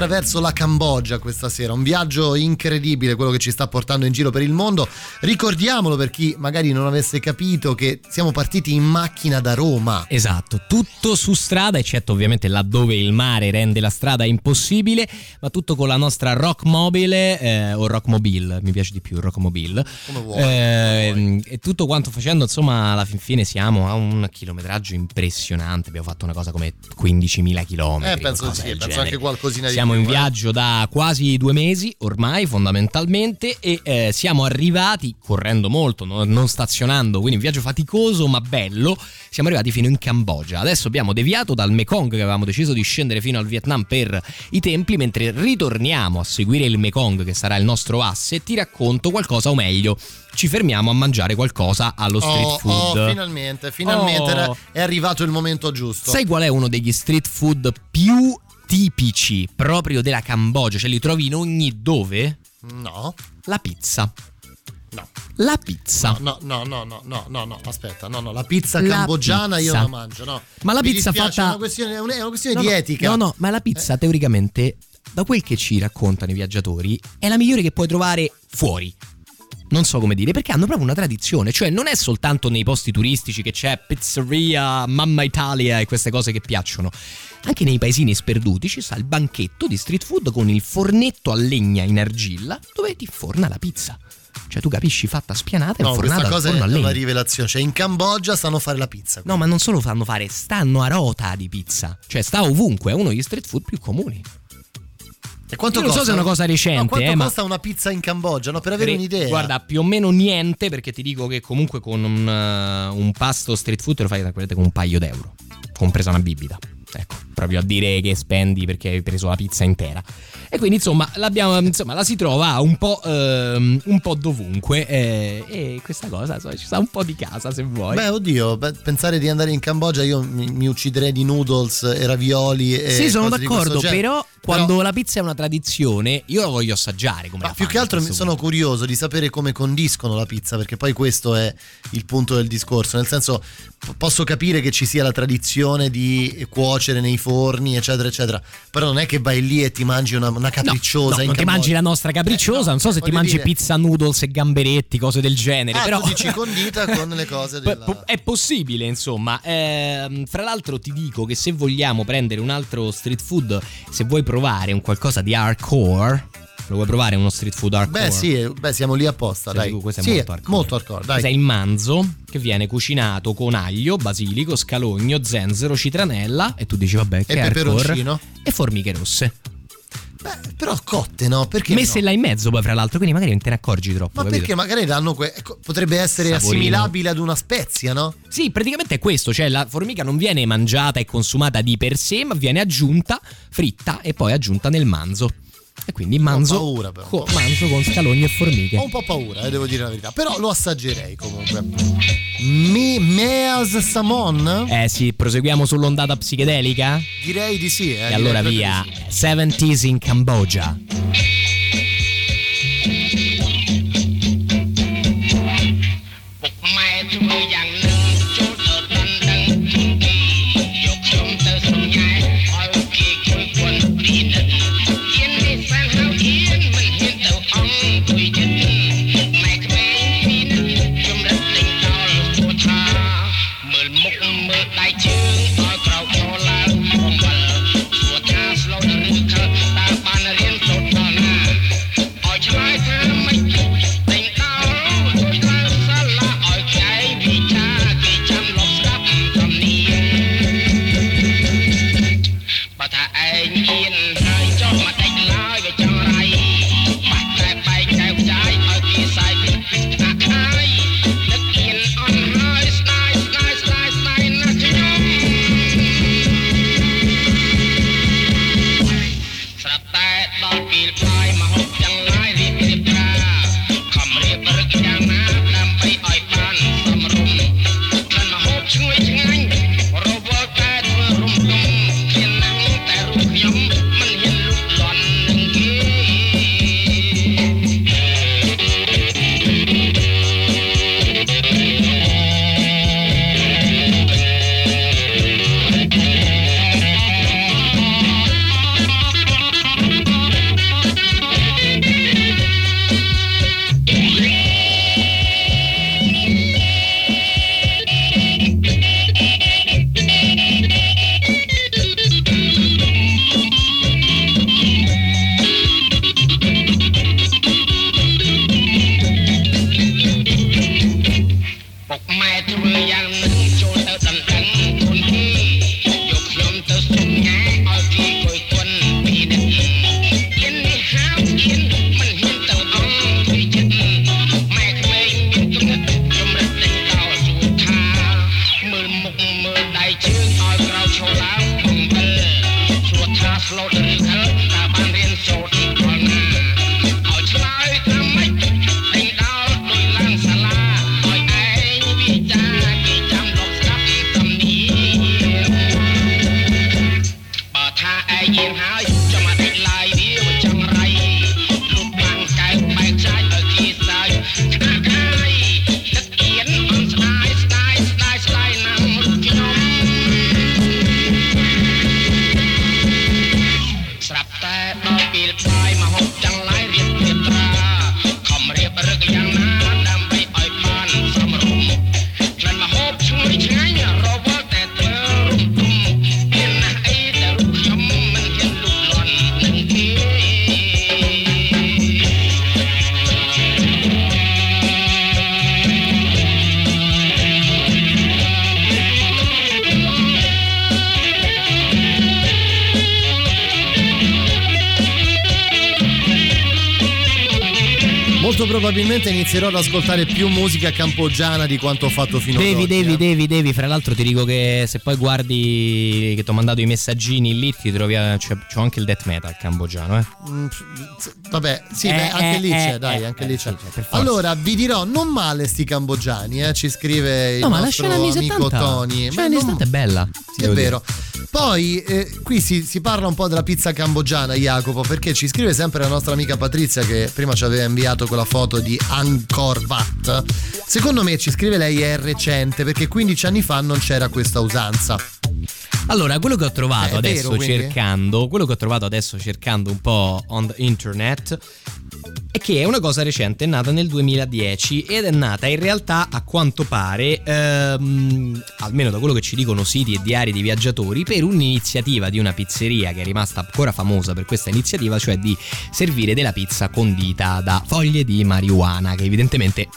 attraverso la Cambogia questa sera, un viaggio incredibile quello che ci sta portando in giro per il mondo. Ricordiamolo per chi magari non avesse capito che siamo partiti in macchina da Roma. Esatto, tutto su strada, eccetto ovviamente laddove il mare rende la strada impossibile, ma tutto con la nostra Rock Mobile eh, o Rock Mobile, mi piace di più Rock Mobile. Come vuoi. Eh, e tutto quanto facendo, insomma, alla fin fine siamo a un chilometraggio impressionante. Abbiamo fatto una cosa come 15.000 km. Eh, penso sì, penso anche qualcosina di Siamo siamo in viaggio da quasi due mesi ormai fondamentalmente e eh, siamo arrivati correndo molto, no- non stazionando, quindi un viaggio faticoso ma bello. Siamo arrivati fino in Cambogia. Adesso abbiamo deviato dal Mekong che avevamo deciso di scendere fino al Vietnam per i templi, mentre ritorniamo a seguire il Mekong che sarà il nostro asse. Ti racconto qualcosa o meglio, ci fermiamo a mangiare qualcosa allo street Oh, food. oh, finalmente, finalmente Oh. è arrivato il momento giusto. Sai qual è uno degli street food più tipici proprio della Cambogia? Ce li trovi in ogni dove? No. La pizza. No. La pizza. No, no, no, no, no, no, no, aspetta, no, no, la pizza La cambogiana io pizza. non la mangio, no. Ma la Mi pizza fatta- È una questione, è una- questione No, di no, etica. No, no, ma la pizza teoricamente, da quel che ci raccontano i viaggiatori, è la migliore che puoi trovare fuori. Non so come dire, perché hanno proprio una tradizione, cioè non è soltanto nei posti turistici che c'è pizzeria, mamma Italia e queste cose che piacciono. Anche nei paesini sperduti ci sta il banchetto di street food con il fornetto a legna in argilla dove ti forna la pizza. Cioè tu capisci, fatta spianata e No, fornata questa cosa è a una legna. rivelazione. Cioè, in Cambogia sanno fare la pizza. No, ma non solo fanno fare, stanno a rota di pizza. Cioè sta ovunque, è uno degli street food più comuni. E quanto Io non so costa? se è una cosa recente, No, quanto eh, ma- costa una pizza in Cambogia? No, per avere Re- un'idea. Guarda, più o meno niente, perché ti dico che comunque con un, uh, un pasto street food te lo fai tranquillamente con un paio d'euro, compresa una bibita. Ecco, proprio a dire che spendi perché hai preso la pizza intera. E quindi insomma, l'abbiamo, insomma la si trova un po', ehm, un po' dovunque. eh, e questa cosa insomma, ci sta un po' di casa se vuoi. Beh, oddio, beh, pensare di andare in Cambogia io mi, mi ucciderei di noodles e ravioli e sì, sono d'accordo, però quando la pizza è una tradizione, io la voglio assaggiare come Ma più che altro sono curioso di sapere come condiscono la pizza, perché poi questo è il punto del discorso. Nel senso, posso capire che ci sia la tradizione di cuocere nei forni, eccetera, eccetera. Però non è che vai lì e ti mangi una, una capricciosa No, in non ti mangi la nostra capricciosa, Eh, no, non so se ti mangi dire- pizza noodles e gamberetti, cose del genere, Ah, però tu dici condita con le cose della... È possibile, insomma. Ehm, fra l'altro, ti dico che se vogliamo prendere un altro street food, se vuoi provare un qualcosa di hardcore, lo vuoi provare uno street food hardcore? Beh, sì, eh, beh, siamo lì apposta, Sei dai. Questo è Sì, molto hardcore. molto hardcore, dai. Questo è il manzo che viene cucinato con aglio, basilico, scalogno, zenzero, citranella e tu dici vabbè che E hardcore. peperoncino? e formiche rosse. Però cotte, no? Perché Messe no? là in mezzo poi fra l'altro, quindi magari non te ne accorgi troppo. Ma capito? perché magari danno que- ecco, potrebbe essere Saporino. assimilabile ad una spezia, no? Sì, praticamente è questo, cioè la formica non viene mangiata e consumata di per sé, ma viene aggiunta, fritta e poi aggiunta nel manzo. E quindi manzo, paura, co- manzo con scalogni e formiche. Ho un po' paura, eh, devo dire la verità. Però lo assaggerei comunque. Me, meas Samon? Eh sì, proseguiamo sull'ondata psichedelica? Direi di sì. Eh, e allora via, di 70s in Cambogia. Ascoltare più musica cambogiana di quanto ho fatto finora. Devi, devi, devi, devi. Fra l'altro ti dico che se poi guardi che ti ho mandato i messaggini lì, ti trovi. a- C'è, c'ho anche il death metal cambogiano, eh. Mm, Vabbè, sì, Eh, beh, anche eh, lì eh, c'è, dai, eh, anche eh, lì c'è. Allora, vi dirò, non male sti cambogiani, eh, ci scrive il No, ma la scena amico 70. Tony. La scena anni non- 70 è bella. Sì, è vero. Poi eh, qui si, si parla un po' della pizza cambogiana, Jacopo, perché ci scrive sempre la nostra amica Patrizia che prima ci aveva inviato quella foto di Angkor Wat. Secondo me, ci scrive lei, è recente perché 15 anni fa non c'era questa usanza. Allora, quello che ho trovato Eh, adesso vero, cercando, quello che ho trovato adesso cercando un po' on the internet è che è una cosa recente, è nata nel 2010 ed è nata in realtà a quanto pare, ehm, almeno da quello che ci dicono siti e diari di viaggiatori, per un'iniziativa di una pizzeria che è rimasta ancora famosa per questa iniziativa, cioè di servire della pizza condita da foglie di marijuana, che evidentemente eh,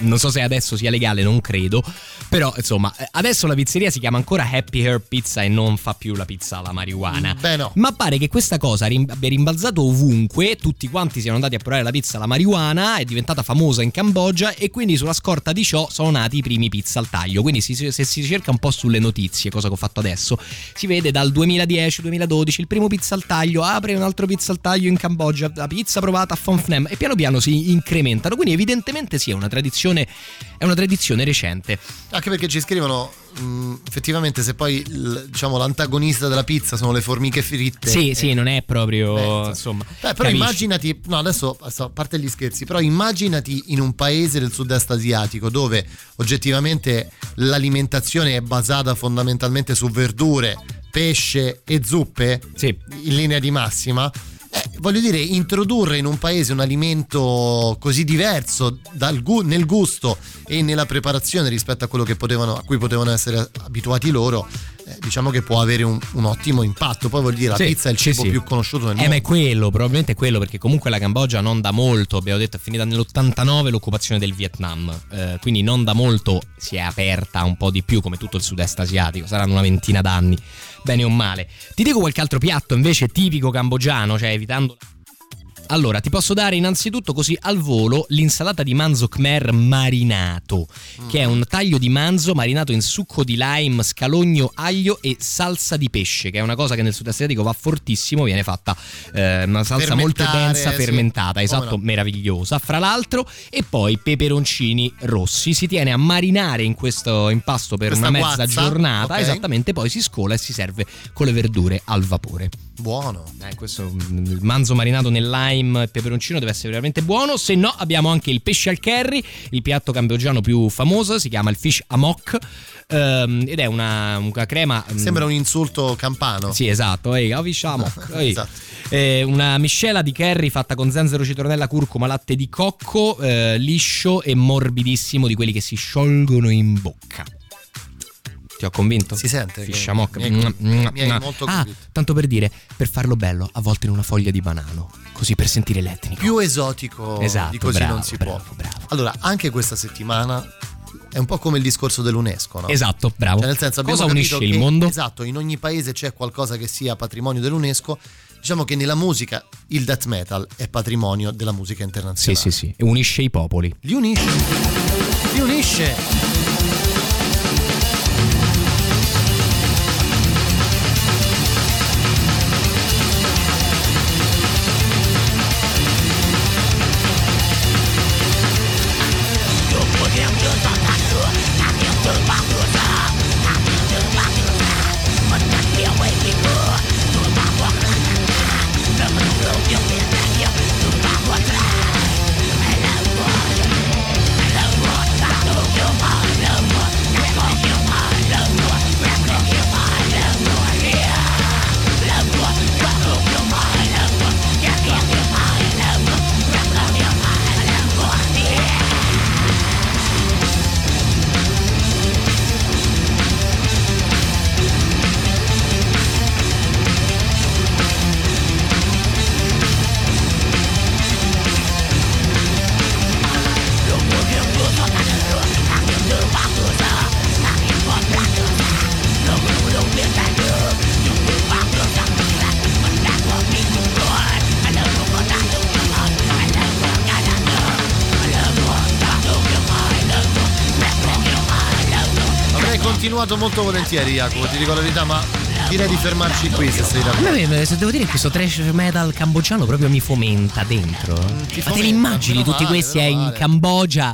non so se adesso sia legale, non credo, però insomma, eh, adesso la pizzeria si chiama ancora Happy Herb Pizza e non fa più la pizza alla marijuana. Beh, no. Ma pare che questa cosa abbia rimbalzato ovunque, tutti quanti siano andati a provare la pizza alla marijuana, è diventata famosa in Cambogia e quindi sulla scorta di ciò sono nati i primi pizza al taglio. Quindi se si cerca un po' sulle notizie, cosa che ho fatto adesso, si vede dal 2010-2012 il primo pizza al taglio, apre un altro pizza al taglio in Cambogia, la pizza provata a Penh e piano piano si incrementano. Quindi evidentemente sì, è una tradizione, è una tradizione recente. Anche perché ci scrivono, mh, effettivamente, se poi il- diciamo, l'antagonista della pizza sono le formiche fritte. Sì, eh, sì, non è proprio, Eh, insomma... Eh, però capisci? immaginati, no adesso a parte gli scherzi, però immaginati in un paese del sud-est asiatico dove oggettivamente l'alimentazione è basata fondamentalmente su verdure, pesce e zuppe, in linea di massima. Eh, voglio dire, introdurre in un paese un alimento così diverso dal nel gusto e nella preparazione rispetto a quello che potevano, a cui potevano essere abituati loro, eh, diciamo che può avere un, un ottimo impatto. Poi vuol dire, la Sì, pizza è il sì, cibo sì. più conosciuto nel Eh, mondo. ma è quello, probabilmente è quello, perché comunque la Cambogia non da molto, abbiamo detto, è finita nell'89 l'occupazione del Vietnam, eh, quindi non da molto si è aperta un po' di più come tutto il sud-est asiatico, saranno una ventina d'anni, bene o male. Ti dico qualche altro piatto invece tipico cambogiano, cioè evitando... Allora, ti posso dare innanzitutto così al volo l'insalata di manzo khmer marinato, che è un taglio di manzo marinato in succo di lime, scalogno, aglio e salsa di pesce, che è una cosa che nel sud asiatico va fortissimo, viene fatta eh, una salsa molto densa, sì. fermentata, esatto, no. meravigliosa. Fra l'altro, e poi peperoncini rossi. Si tiene a marinare in questo impasto per Questa una mezza guazza, giornata, ok. esattamente, poi si scola e si serve con le verdure al vapore. Buono. Eh, questo mm, il manzo marinato nel lime e peperoncino deve essere veramente buono. Se no, abbiamo anche il pesce al curry, il piatto cambogiano più famoso, si chiama il fish amok. ehm, ed è una, una crema. mm, Sembra un insulto campano. Sì, esatto, ehi, oh, fish amok, ehi. Esatto. Eh, una miscela di curry fatta con zenzero, citronella, curcuma, latte di cocco, eh, liscio e morbidissimo di quelli che si sciolgono in bocca. Ti ho convinto? Si sente amok. mi hai- Mm, mm, mi mm. molto ah, convinto. tanto per dire, per farlo bello, a volte in una foglia di banano, così per sentire l'etnico. Più esotico Esatto, di così bravo, non si bravo, può. Allora, anche questa settimana è un po' come il discorso dell'UNESCO, no? Esatto, bravo. Cioè, nel senso, abbiamo Cosa unisce il che- mondo? Esatto, in ogni paese c'è qualcosa che sia patrimonio dell'UNESCO. Diciamo che nella musica il death metal è patrimonio della musica Sì, internazionale. sì, sì. E unisce i popoli. Li unisce. Li unisce. Molto volentieri, Jacopo, ti dico la verità, ma direi di fermarci qui se sei d'accordo. se devo dire che questo trash metal cambogiano proprio mi fomenta dentro. Ma te li fomenta, immagini tutti male, questi meno eh, in. Cambogia,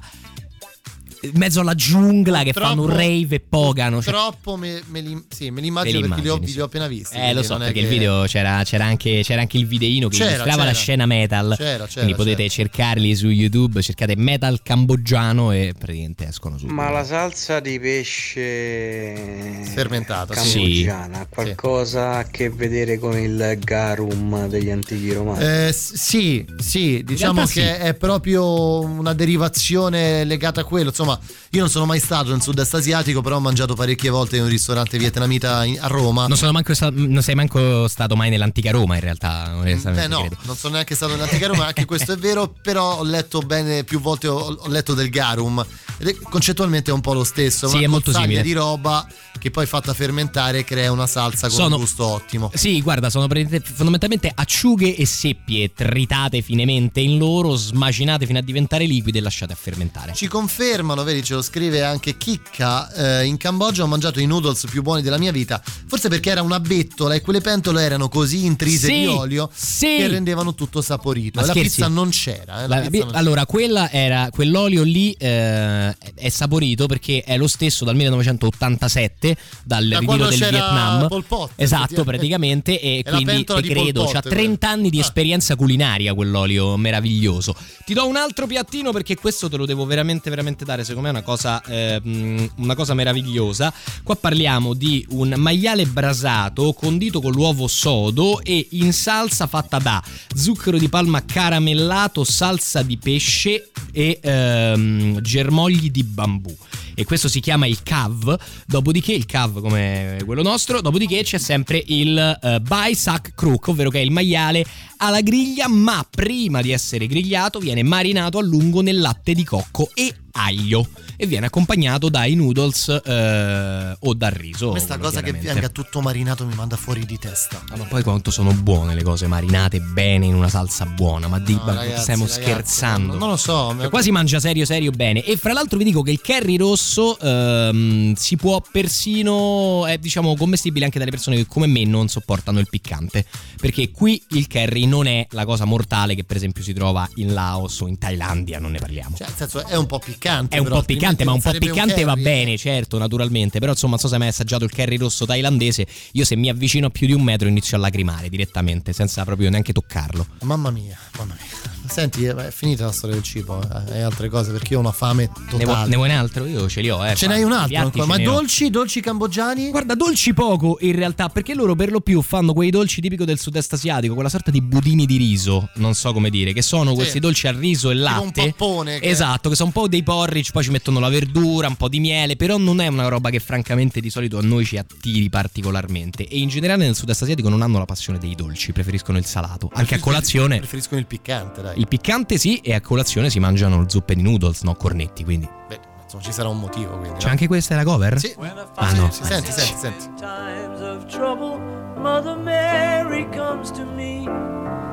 in mezzo alla giungla che fanno un Troppo- rave e pogano. Cioè, Troppo me, me li, sì, me li Me immagino li perché li ho, immagini, sì. li ho appena visti. Eh, lo so, perché che- il video c'era, c'era anche, c'era anche il videino che C'era, illustrava la scena metal. C'era, c'era, quindi potete cercarli su YouTube, cercate metal cambogiano e praticamente escono su. Ma la salsa di pesce Fermentata, sì. cambogiana ha qualcosa a che vedere con il garum degli antichi romani? Eh, sì, sì, diciamo che sì. è proprio una derivazione legata a quello. Insomma, io non sono mai stato nel sud-est asiatico, però ho mangiato parecchie volte in un ristorante vietnamita in- a Roma. Non, manco non sei manco stato mai nell'antica Roma, in realtà. Eh no, credo. non sono neanche stato nell'antica Roma, anche questo è vero, però ho letto bene, più volte ho, ho letto del garum, ed è concettualmente è un po' lo stesso, Sì, una è molto simile. di roba che poi fatta fermentare crea una salsa con Sono- un gusto ottimo. Sì, guarda, sono fondamentalmente acciughe e seppie tritate finemente in loro, smacinate fino a diventare liquide e lasciate a fermentare. Ci confermano, vedi, ce lo scrive anche Chicca. eh, in Cambogia ho mangiato i noodles più buoni della mia vita. Forse perché era una bettola e quelle pentole erano così intrise Sì, di olio sì. che rendevano tutto saporito. Ma e la scherzi? pizza non c'era. eh, la La- pizza non allora, quella era, quell'olio lì eh, è saporito perché è lo stesso dal 1987, dal Da ritiro del c'era Vietnam. Pol Pot, esatto, praticamente. E quindi Pol credo, quella. 30 anni di Ah. esperienza culinaria quell'olio meraviglioso. Ti do un altro piattino perché questo te lo devo veramente, veramente dare. Secondo me è una cosa, ehm, una cosa meravigliosa. Qua parliamo di un maiale brasato condito con l'uovo sodo e in salsa fatta da zucchero di palma caramellato, salsa di pesce e ehm, germogli di bambù. E questo si chiama il cav. Dopodiché, il cav come quello nostro. Dopodiché c'è sempre il eh, Baisak Crook, ovvero che è il maiale alla griglia, ma prima di essere grigliato viene marinato a lungo nel latte di cocco e aglio e viene accompagnato dai noodles eh, o dal riso. Questa cosa che venga tutto marinato mi manda fuori di testa. Ma poi quanto sono buone le cose marinate bene in una salsa buona, ma, di, No, ragazzi, stiamo ragazzi, scherzando. non- lo so, Cioè, qua si mangia serio serio bene. E fra l'altro vi dico che il curry rosso ehm, si può persino, è diciamo commestibile anche dalle persone che come me non sopportano il piccante. Perché qui il curry non è la cosa mortale che per esempio si trova in Laos o in Thailandia, non ne parliamo. Cioè, nel senso, è un po' piccante. È un però, po' piccante, ma un po' piccante va curry. bene, certo, naturalmente. Però insomma, non so se hai mai assaggiato il curry rosso thailandese. Io se mi avvicino a più di un metro inizio a lacrimare direttamente, senza proprio neanche toccarlo. Mamma mia, mamma mia. Senti, eh, è finita la storia del cibo eh, e altre cose perché io ho una fame Ne, vuoi- totale. ne vuoi un altro? Io ce li ho, eh. Ce n'hai un altro ancora? Ma ne ho. dolci, dolci cambogiani? Guarda, dolci poco in realtà, perché loro per lo più fanno quei dolci tipico del sud-est asiatico, quella sorta di budini di riso, non so come dire, che sono Sì. questi dolci al riso e Tipo latte. un pappone che- Esatto, che sono un po' dei porridge, poi ci mettono la verdura, un po' di miele, però non è una roba che francamente di solito a noi ci attiri particolarmente. E in generale nel sud-est asiatico non hanno la passione dei dolci, preferiscono il salato. Anche a colazione. Preferiscono il piccante, dai. Il piccante sì, e a colazione si mangiano zuppe di noodles, no cornetti, quindi. Beh, insomma, ci sarà un motivo. Quindi, C'è no? anche questa è la cover? Sì. Ah no. Sì, senti, senti, senti. times of trouble, Mother Mary comes to me,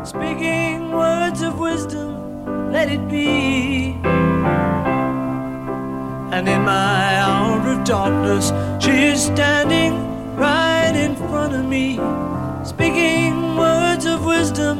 speaking words of wisdom, let it be. And in my hour of darkness, she is standing right in front of me, speaking words of wisdom,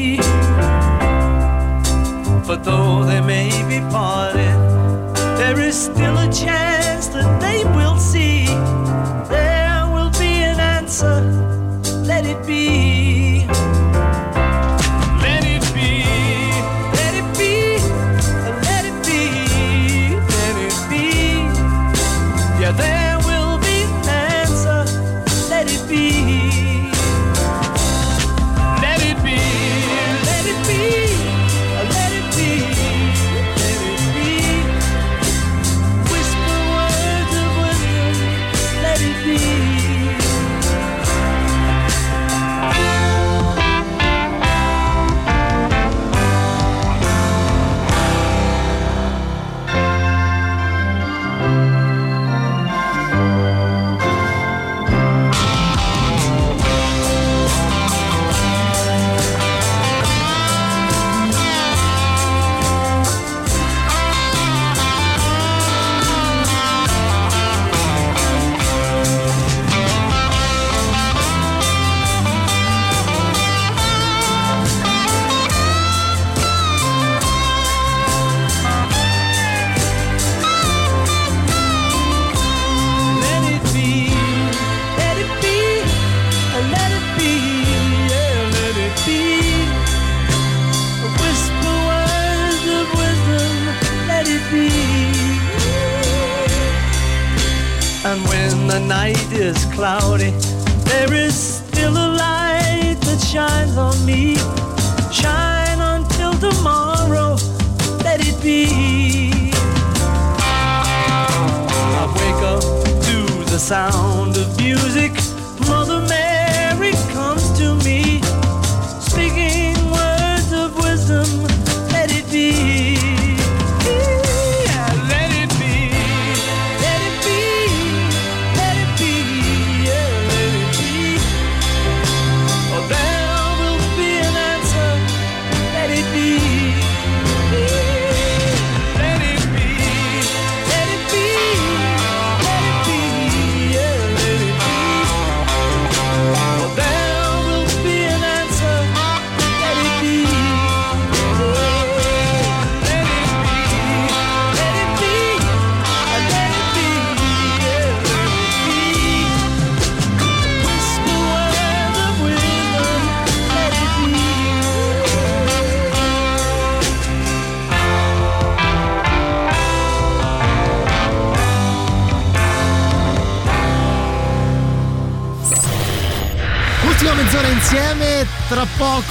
For though they may be parted, there is still a chance that they will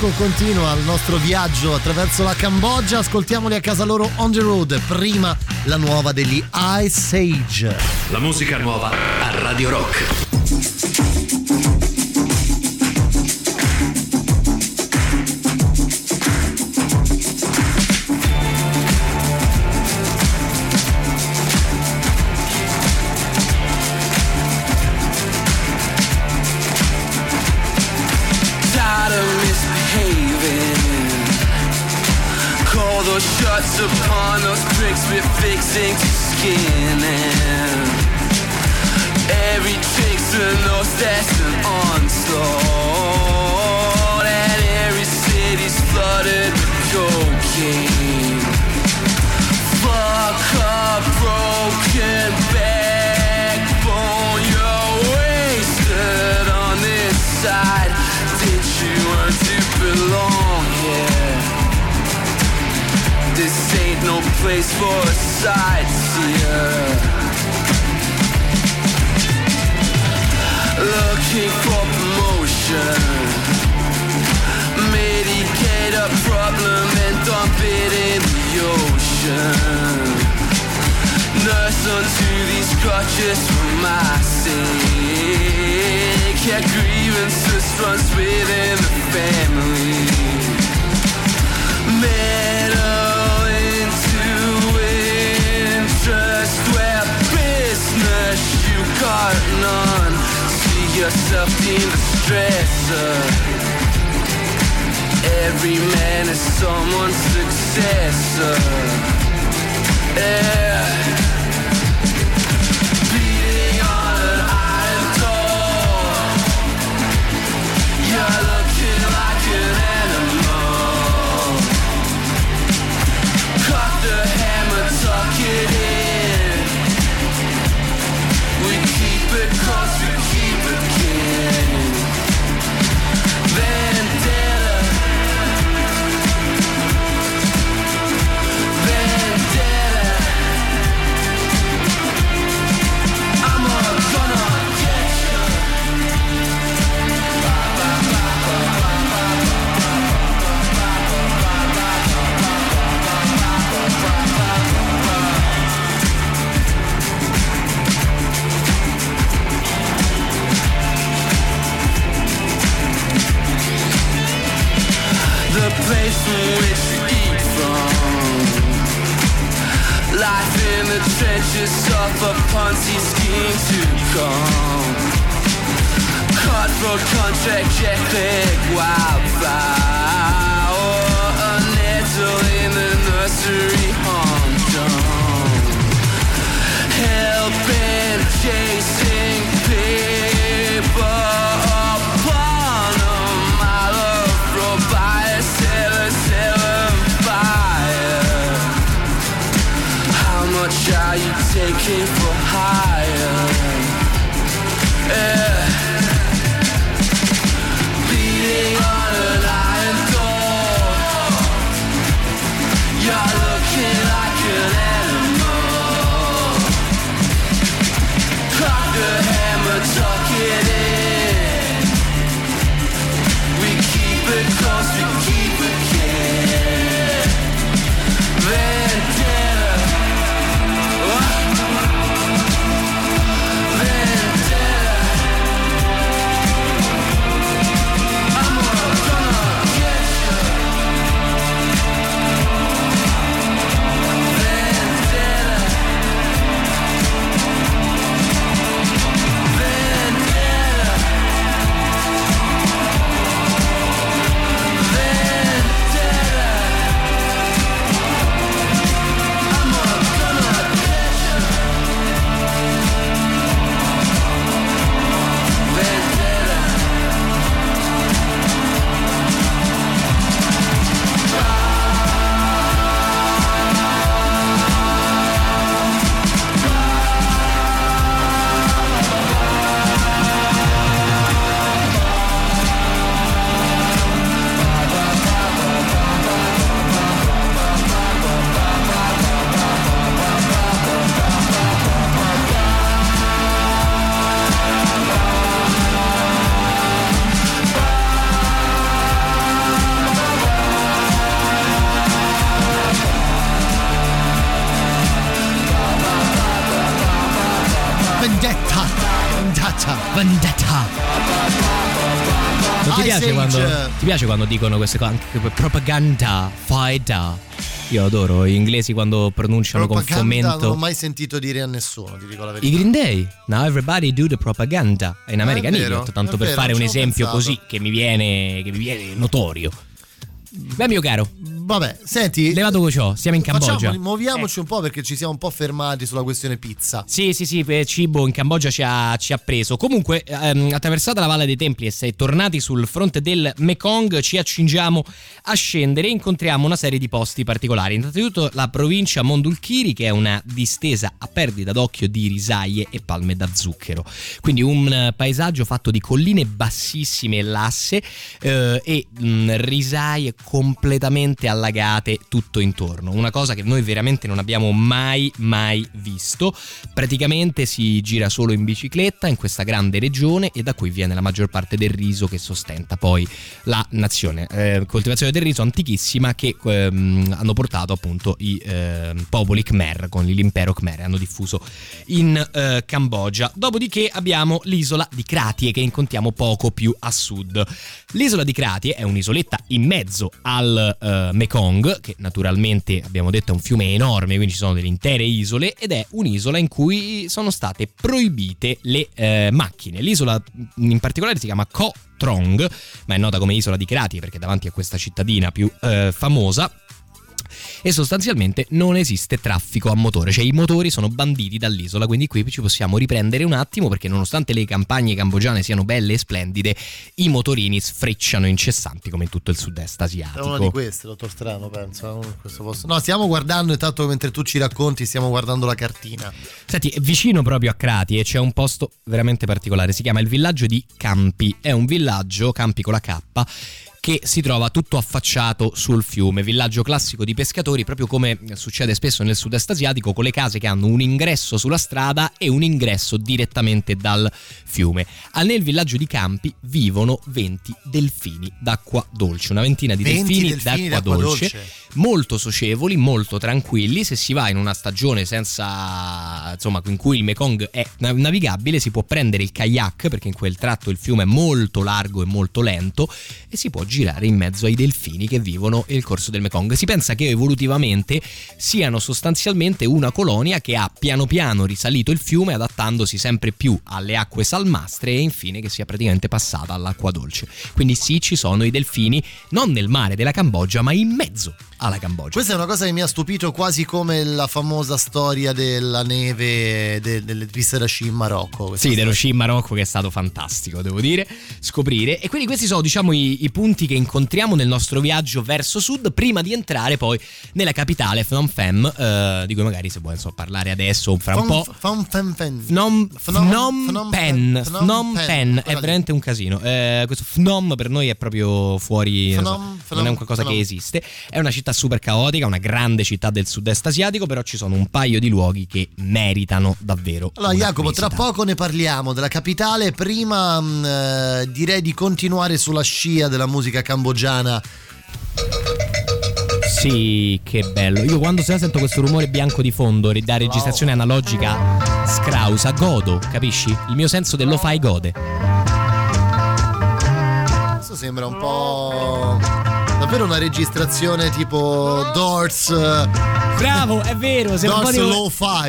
poco continua il nostro viaggio attraverso la Cambogia, ascoltiamoli a casa loro on the road, prima la nuova degli Ice Age. La musica nuova a Radio Rock. Those upon those bricks we're fixing to skin. And every trick's a nose that's an onslaught. And every city's flooded with cocaine. Fuck up broken backbone. You're wasted on this side. This ain't no place for a sightseer. Looking for promotion. Mitigate a problem and dump it in the ocean. Nurse onto these crutches for my sake. Yeah, grievances runs within the family. Meddle business you got none. See yourself in the stressor. Every man is someone's successor. Yeah. Which eat from Life in the trenches a Ponzi scheme to come Cutthroat contract, wildfire Or a in the nursery chasing paper upon much are you taking for hire? Yeah. Piace quando dicono queste cose? Propaganda, faida. Io adoro gli inglesi quando pronunciano con Propaganda non fomento. ho mai sentito dire a nessuno, ti dico la verità. I Green Day, now everybody do the propaganda. È in Ah, vero, Idiot, tanto per vero, fare non un esempio pensato. così che mi viene, che mi viene notorio. Beh, mio caro, Vabbè, senti, levato ciò, siamo in Cambogia. facciamo, muoviamoci un po' perché ci siamo un po' fermati sulla questione pizza. Sì, sì, sì, per cibo in Cambogia ci ha, ci ha preso. Comunque, ehm, attraversata la Valle dei Templi e sei tornati sul fronte del Mekong, ci accingiamo a scendere e incontriamo una serie di posti particolari. Innanzitutto la provincia Mondulkiri, che è una distesa a perdita d'occhio di risaie e palme da zucchero. Quindi un eh, paesaggio fatto di colline bassissime e lasse eh, e mh, risaie completamente allagate tutto intorno. Una cosa che noi veramente non abbiamo mai, mai visto. Praticamente si gira solo in bicicletta in questa grande regione e da cui viene la maggior parte del riso che sostenta poi la nazione. Eh, coltivazione del riso antichissima che ehm, hanno portato appunto i ehm, popoli Khmer con l'impero Khmer, hanno diffuso in eh, Cambogia. Dopodiché abbiamo l'isola di Kratie che incontriamo poco più a sud. L'isola di Kratie è un'isoletta in mezzo al eh, Mekong, che naturalmente abbiamo detto è un fiume enorme, quindi ci sono delle intere isole, ed è un'isola in cui sono state proibite le eh, macchine. L'isola in particolare si chiama Koh Trong, ma è nota come isola di Kratie perché davanti a questa cittadina più eh, famosa e sostanzialmente non esiste traffico a motore, cioè i motori sono banditi dall'isola, quindi qui ci possiamo riprendere un attimo perché nonostante le campagne cambogiane siano belle e splendide, i motorini sfrecciano incessanti come in tutto il sud-est È una di asiatico. queste, dottor Strano, penso. eh, uno. No, stiamo guardando, intanto mentre tu ci racconti, stiamo guardando la cartina. Senti, vicino proprio a Kratie c'è un posto veramente particolare, si chiama il villaggio di Campi, è un villaggio, Campi con la K, che si trova tutto affacciato sul fiume, villaggio classico di pescatori, proprio come succede spesso nel sud-est asiatico, con le case che hanno un ingresso sulla strada e un ingresso direttamente dal fiume. Ah, Nel villaggio di Campi vivono 20 delfini d'acqua dolce, una ventina di 20 delfini, delfini d'acqua, d'acqua dolce, dolce. molto socievoli, molto tranquilli. Se si va in una stagione senza insomma, in cui il Mekong è nav- navigabile, si può prendere il kayak perché in quel tratto il fiume è molto largo e molto lento e si può girare in mezzo ai delfini che vivono il corso del Mekong. Si pensa che evolutivamente siano sostanzialmente una colonia che ha piano piano risalito il fiume adattandosi sempre più alle acque salmastre e infine che sia praticamente passata all'acqua dolce. Quindi sì, ci sono i delfini non nel mare della Cambogia, ma in mezzo alla Cambogia. Questa è una cosa che mi ha stupito quasi come la famosa storia della neve de- delle piste da sci in Marocco. Sì, dello sci in Marocco che è stato fantastico, devo dire, scoprire. E quindi questi sono, diciamo, i, i punti che incontriamo nel nostro viaggio verso sud, prima di entrare poi nella capitale Phnom Penh, eh, di cui magari se vuoi insomma, parlare adesso o fra un po'. Phnom Penh. Phnom, Phnom- Phnom Phnom Penh. Phnom Penh. Penh, è veramente un casino. Eh, questo Phnom per noi è proprio fuori, non, so, Phnom, non è Phnom, un qualcosa Phnom. che esiste. È una città super caotica, una grande città del sud-est asiatico, però ci sono un paio di luoghi che meritano davvero. Allora, Jacopo, tra visita. poco ne parliamo della capitale. Prima mh, eh, direi di continuare sulla scia della musica cambogiana. Sì, che bello. Io quando se sento questo rumore bianco di fondo da registrazione analogica scrausa, godo, capisci? Il mio senso dello fai gode. Questo sembra un po'. Davvero una registrazione tipo Doors. eh, Bravo, è vero, sembra un po' Doors di-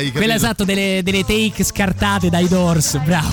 capito? Quella esatto delle, delle take scartate dai Doors, bravo.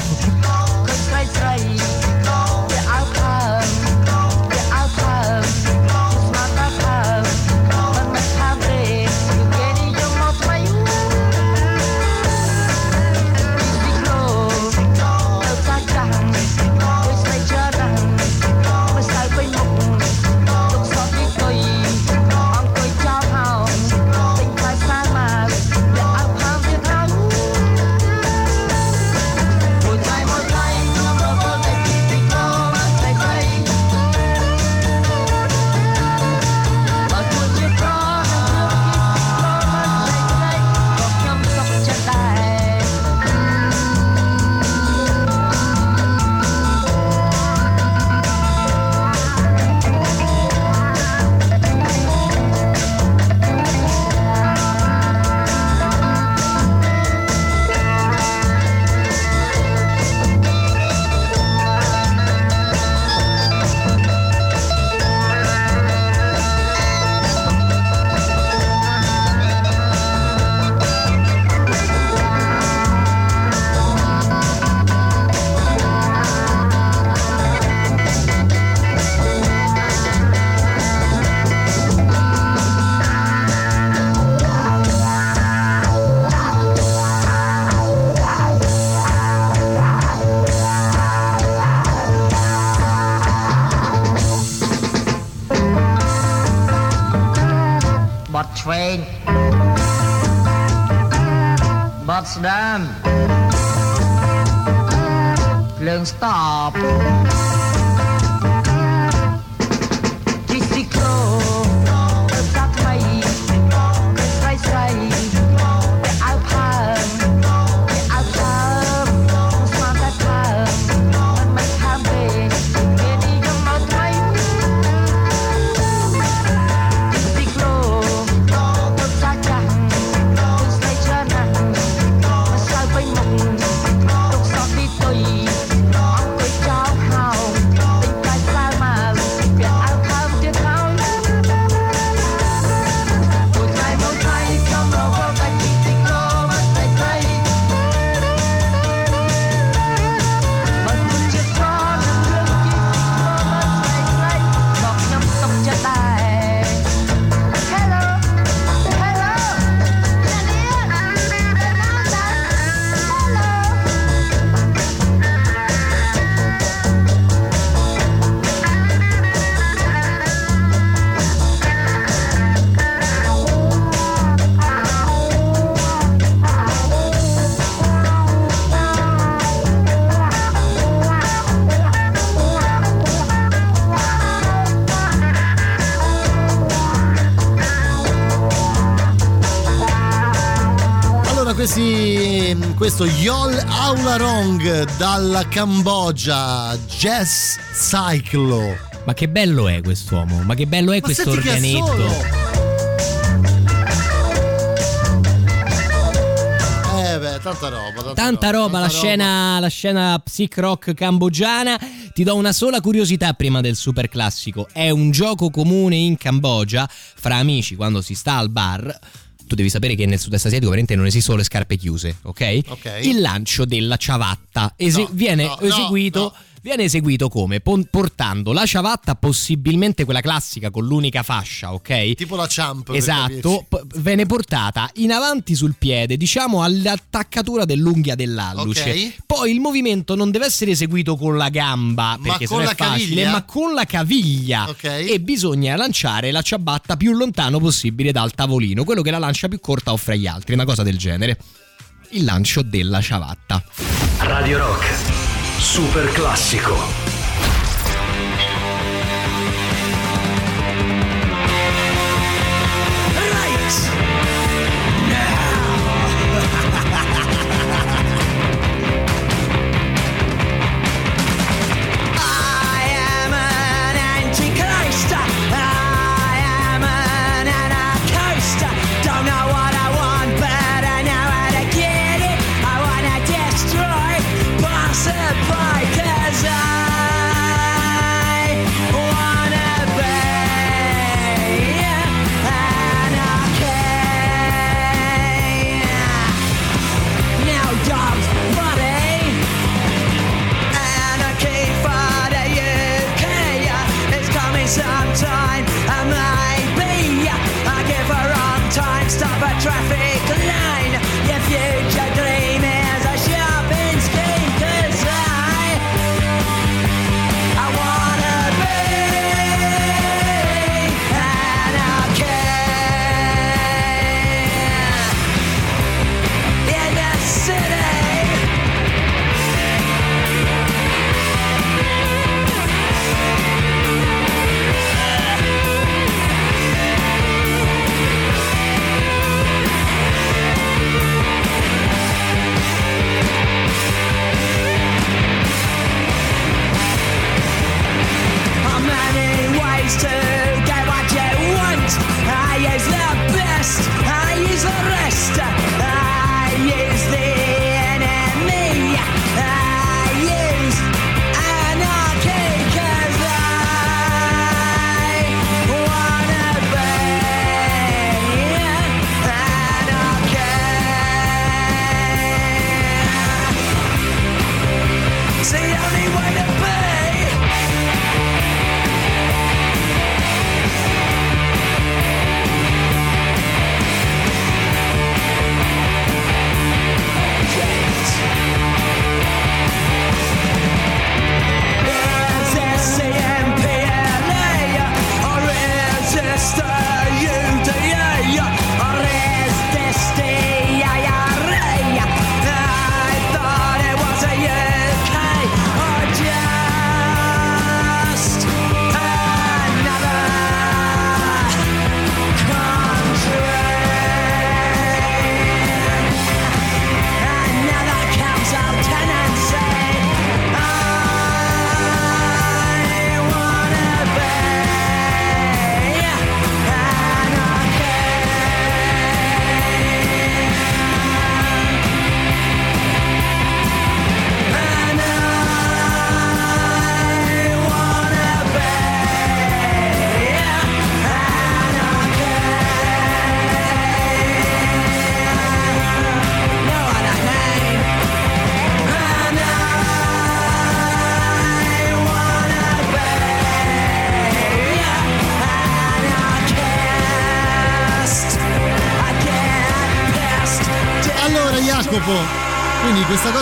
Questo Yol Aularong dalla Cambogia, Jazz Cyclo. Ma che bello è quest'uomo? Ma che bello è Ma questo organetto? Eh tanta roba. Tanta, Tanta roba, la, tanta Scena, la scena psych rock cambogiana. Ti do una sola curiosità prima del super classico. È un gioco comune in Cambogia fra amici quando si sta al bar. Tu devi sapere che nel sud-est asiatico veramente non esistono le scarpe chiuse, ok? Ok. Il lancio della ciabatta ese- No, viene no, no, eseguito. Viene eseguito come? Pon- portando la ciabatta, possibilmente quella classica con l'unica fascia, ok? Tipo la champ. Esatto, p- viene portata in avanti sul piede, diciamo all'attaccatura dell'unghia dell'alluce. Ok. Poi il movimento non deve essere eseguito con la gamba, Ma perché la è facile, caviglia? ma con la caviglia. Ok. E bisogna lanciare la ciabatta più lontano possibile dal tavolino. Quello che la lancia più corta offre agli altri, una cosa del genere. Il lancio della ciabatta. Radio Rock. Super classico.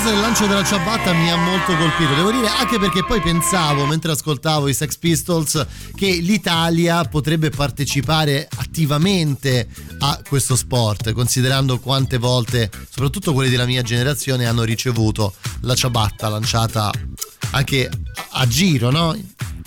Cosa del lancio della ciabatta mi ha molto colpito, devo dire, anche perché poi pensavo, mentre ascoltavo i Sex Pistols, che l'Italia potrebbe partecipare attivamente a questo sport, considerando quante volte, soprattutto quelli della mia generazione, hanno ricevuto la ciabatta lanciata anche a giro, no?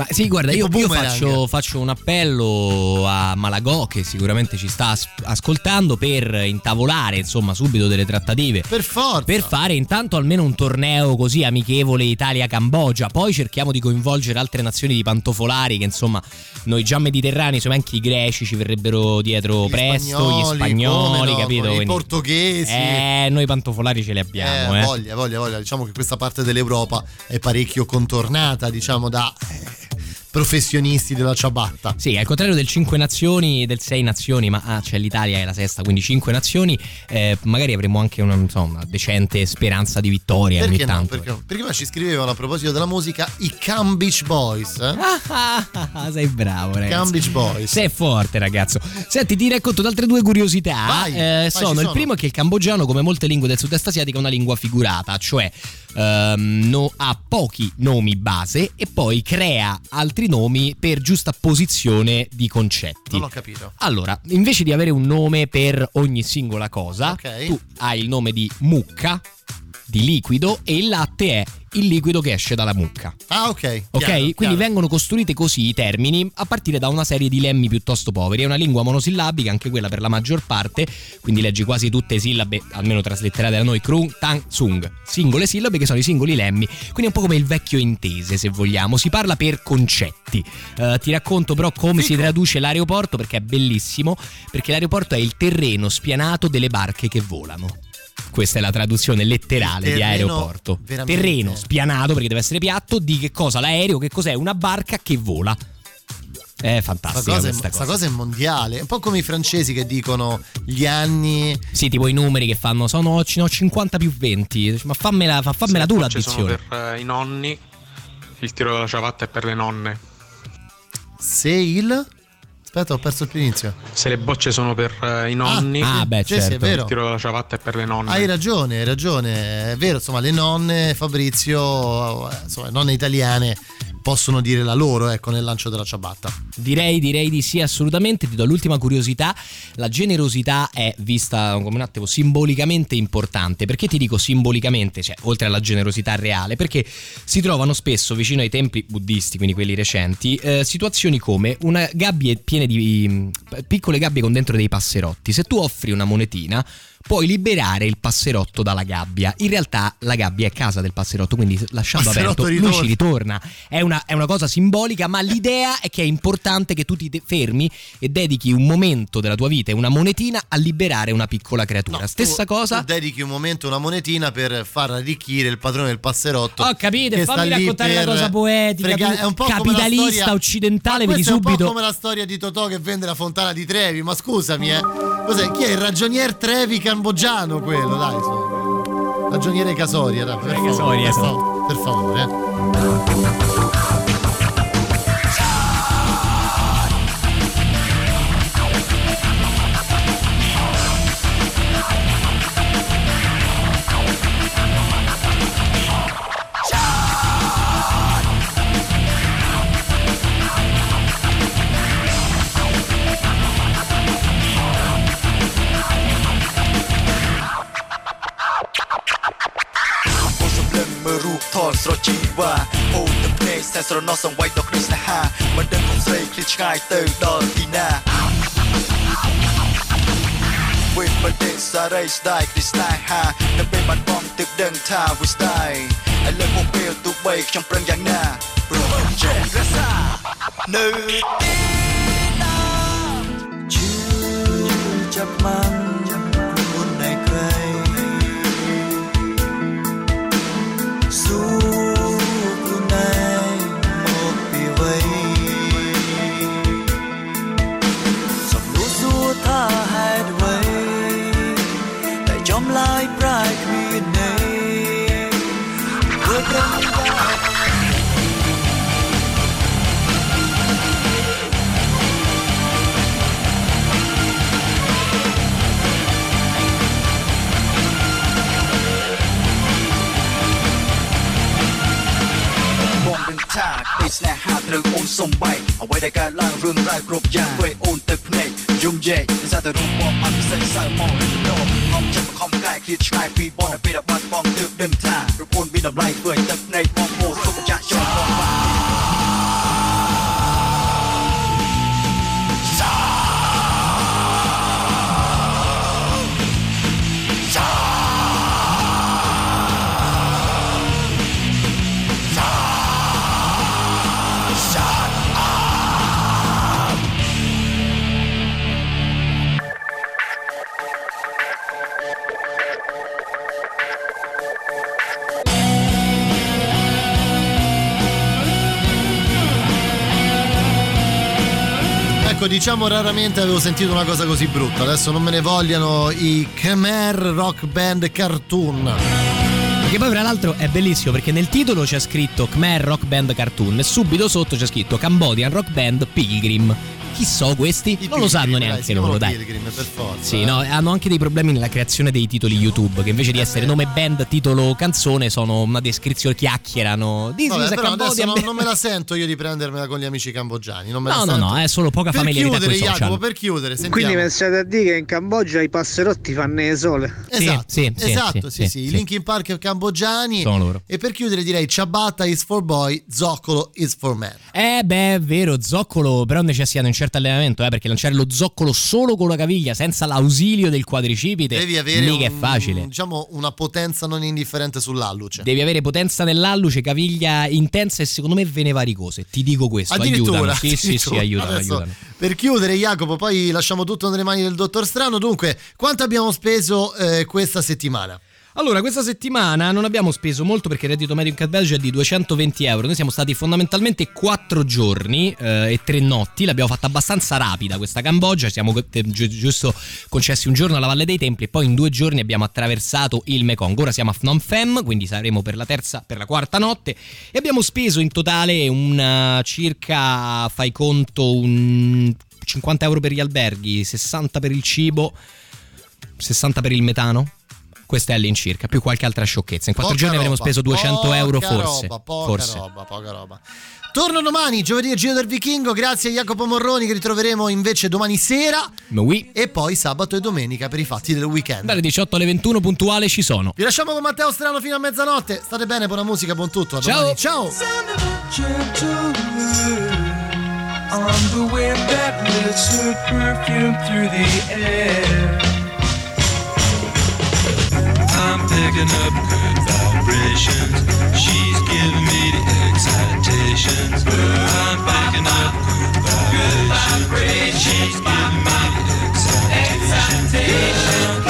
Ma sì, guarda, io, Tipo io boomerang. faccio, faccio un appello a Malagò che sicuramente ci sta as- ascoltando per intavolare insomma subito delle trattative. Per forza. Per fare intanto almeno un torneo così amichevole Italia-Cambogia, poi cerchiamo di coinvolgere altre nazioni di pantofolari che insomma noi già mediterranei, insomma anche i greci ci verrebbero dietro presto, gli spagnoli, no, capito? I Quindi- portoghesi. Eh, noi pantofolari ce li abbiamo, Eh, eh. voglia, voglia, voglia. Diciamo che questa parte dell'Europa è parecchio contornata, diciamo, da eh, professionisti della ciabatta. Sì, al contrario del 5 nazioni, del 6 nazioni, ma ah, c'è l'Italia che è la sesta, quindi 5 nazioni, eh, magari avremo anche una insomma, decente speranza di vittoria ogni Perché no? tanto. Perché? Prima ci scrivevano a proposito della musica i Cam Beach Boys. eh? Ah, sei bravo, ragazzi. Cam Beach Boys. Sei forte, ragazzo. Senti, ti racconto altre due curiosità. Vai, Eh, vai, ci sono, il sono. primo è che il cambogiano, come molte lingue del sud-est asiatico, è una lingua figurata, cioè ehm, no- ha pochi nomi base e poi crea altri nomi per giusta posizione di concetti. Non ho capito. Allora, invece di avere un nome per ogni singola cosa, Ok. tu hai il nome di mucca, di liquido, e il latte è il liquido che esce dalla mucca. Ah, ok. Ok? chiaro, Quindi chiaro. vengono costruite così i termini a partire da una serie di lemmi piuttosto poveri. È una lingua monosillabica, anche quella per la maggior parte, quindi leggi quasi tutte le sillabe, almeno traslitterate da noi, krung, tang, sung. Singole sillabe che sono i singoli lemmi, quindi è un po' come il vecchio intese, se vogliamo. Si parla per concetti. Eh, ti racconto però come si traduce l'aeroporto perché è bellissimo, perché l'aeroporto è il terreno spianato delle barche che volano. Questa è la traduzione letterale Il di terreno aeroporto. veramente- Terreno spianato perché deve essere piatto. Di che cosa l'aereo? Che cos'è? Una barca che vola. È fantastica cosa, è, questa sta cosa. cosa è mondiale, è un po' come i francesi che dicono gli anni. Sì, tipo i numeri che fanno sono no, 50 più 20. Ma fammela, fa- fammela tu Ci sono l'addizione. per eh, i nonni, il tiro della ciabatta è per le nonne. Se il. Aspetta, ho perso il primo inizio. Se le bocce sono per eh, i nonni, Ah, beh, Sì, sì, certo. è vero. il tiro della ciabatta è per le nonne. Hai ragione, hai ragione. È vero, insomma, le nonne, Fabrizio, eh, insomma, nonne italiane possono dire la loro, ecco, nel lancio della ciabatta. Direi, direi di sì, assolutamente. Ti do l'ultima curiosità. La generosità è vista come un attimo simbolicamente importante. Perché ti dico simbolicamente, cioè oltre alla generosità reale? Perché si trovano spesso vicino ai templi buddisti, quindi quelli recenti, eh, situazioni come una gabbia piena di mm, piccole gabbie con dentro dei passerotti. Se tu offri una monetina, puoi liberare il passerotto dalla gabbia. In realtà la gabbia è casa del passerotto, quindi lasciando Passerotto aperto lui ritorna. ci ritorna. È una, è una cosa simbolica, ma l'idea è che è importante che tu ti fermi e dedichi un momento della tua vita e una monetina a liberare una piccola creatura. Stessa Tu- cosa. Tu dedichi un momento una monetina per far arricchire il padrone del passerotto. Ho capito, che fammi raccontare una cosa poetica, frega- è un po' come la capitalista storia- occidentale, vedi questo È un subito. po' come la storia di Totò che vende la fontana di Trevi. Ma scusami, eh. Cos'è? Chi è il ragionier Trevi cambogiano quello? Dai. Ragioniere Casoria, dai, per favore. Casoria, per favore, eh. ម្លឹងមើលរូបថតស្រស់ជីវ៉ាអូនទឹកភ្នែកសែនស្រណោះសង្វាយដល់គ្រីស្នេហាមិនដឹងកុំស្រីឃ្លីឆ្ងាយទៅដល់ទីណាវិញមិនទេសារីស្ដាយពីស្នេហានៅពេលបាត់បង់ទឹកដឹងថាវាស្ដាយឥឡូវមកពេលទូបីខ្ញុំប្រឹងយ៉ាងណាព្រោះចេះរសានៅទីណាជឿចាប់បានមុន ត្រូវអូនសំបែកអ្វីដែលកើតឡើងរឿងរ៉ាវគ្រប់យ៉ាងពេលអូនទៅភ្នែកយំយែកសារតែរូបបងអត់ពិសេសសៅមករំលោភខំចិត្តខំកាយឃ្លាតឆ្ងាយពីបងដល់ពេលដែលបាត់បងទើបដឹងថាប្រពន្ធមានតម្លៃធ្វើឲ្យទឹកភ្នែកបង Ecco, diciamo raramente avevo sentito una cosa così brutta. Adesso non me ne vogliano i Khmer Rock Band Cartoon. Che poi, fra l'altro, è bellissimo perché nel titolo c'è scritto Khmer Rock Band Cartoon e subito sotto c'è scritto Cambodian Rock Band Pilgrim. Chi so questi? I non lo sanno Pilgrim, neanche loro, dai. Pilgrim, per forza. Sì, eh. no, hanno anche dei problemi nella creazione dei titoli YouTube, che invece di essere nome band, titolo, canzone, sono una descrizione, chiacchierano. This Vabbè, is a però adesso Cambodian non, non me la sento io di prendermela con gli amici cambogiani. Non me No, la no, sento. no, è solo poca per familiarità chiudere, social. Jacopo, per chiudere, sentiamo. Quindi state a dire che in Cambogia i passerotti fanno le sole. Esatto, sì, sì, esatto, sì, sì, sì, sì, i. Linkin Park cambogiani. Sono loro. E per chiudere direi ciabatta is for boy, zoccolo is for man. Eh beh, è vero, zoccolo però necessita di un certo allenamento, eh, perché lanciare lo zoccolo solo con la caviglia, senza l'ausilio del quadricipite, Devi avere mica è un- facile. diciamo una potenza non indifferente sull'alluce. Devi avere potenza nell'alluce, caviglia intensa e secondo me ve ne varicose. Ti dico questo, Addirittura, aiutano. Sì, sì, sì, aiutano, Adesso, aiutano. Per chiudere, Jacopo, poi lasciamo tutto nelle mani del dottor Strano. Dunque, quanto abbiamo speso eh, questa settimana? Allora, questa settimana non abbiamo speso molto perché il reddito medio in Cambogia è di 220 euro. Noi siamo stati fondamentalmente 4 giorni eh, e 3 notti. L'abbiamo fatta abbastanza rapida questa Cambogia. Siamo eh, gi- giusto concessi un giorno alla Valle dei Templi e poi in due giorni abbiamo attraversato il Mekong. Ora siamo a Phnom Penh, quindi saremo per la terza, per la quarta notte. E abbiamo speso in totale un eh, circa, fai conto, un 50 euro per gli alberghi, 60 per il cibo, 60 per il metano. Questa è all'incirca, più qualche altra sciocchezza. In quattro Poca giorni avremo roba, speso 200 poca euro forse. Roba, poca forse. roba, poca roba. Torno domani, giovedì e Giro del Vichingo. Grazie a Jacopo Morroni che ritroveremo invece domani sera. Oui. E poi sabato e domenica per i fatti del weekend. Dalle 18 alle 21 puntuale ci sono. Vi lasciamo con Matteo Strano fino a mezzanotte. State bene, buona musica, buon tutto. A Ciao. domani. Ciao. Picking up good vibrations. She's giving me the excitations. I'm picking up good vibrations. She's giving me the excitations.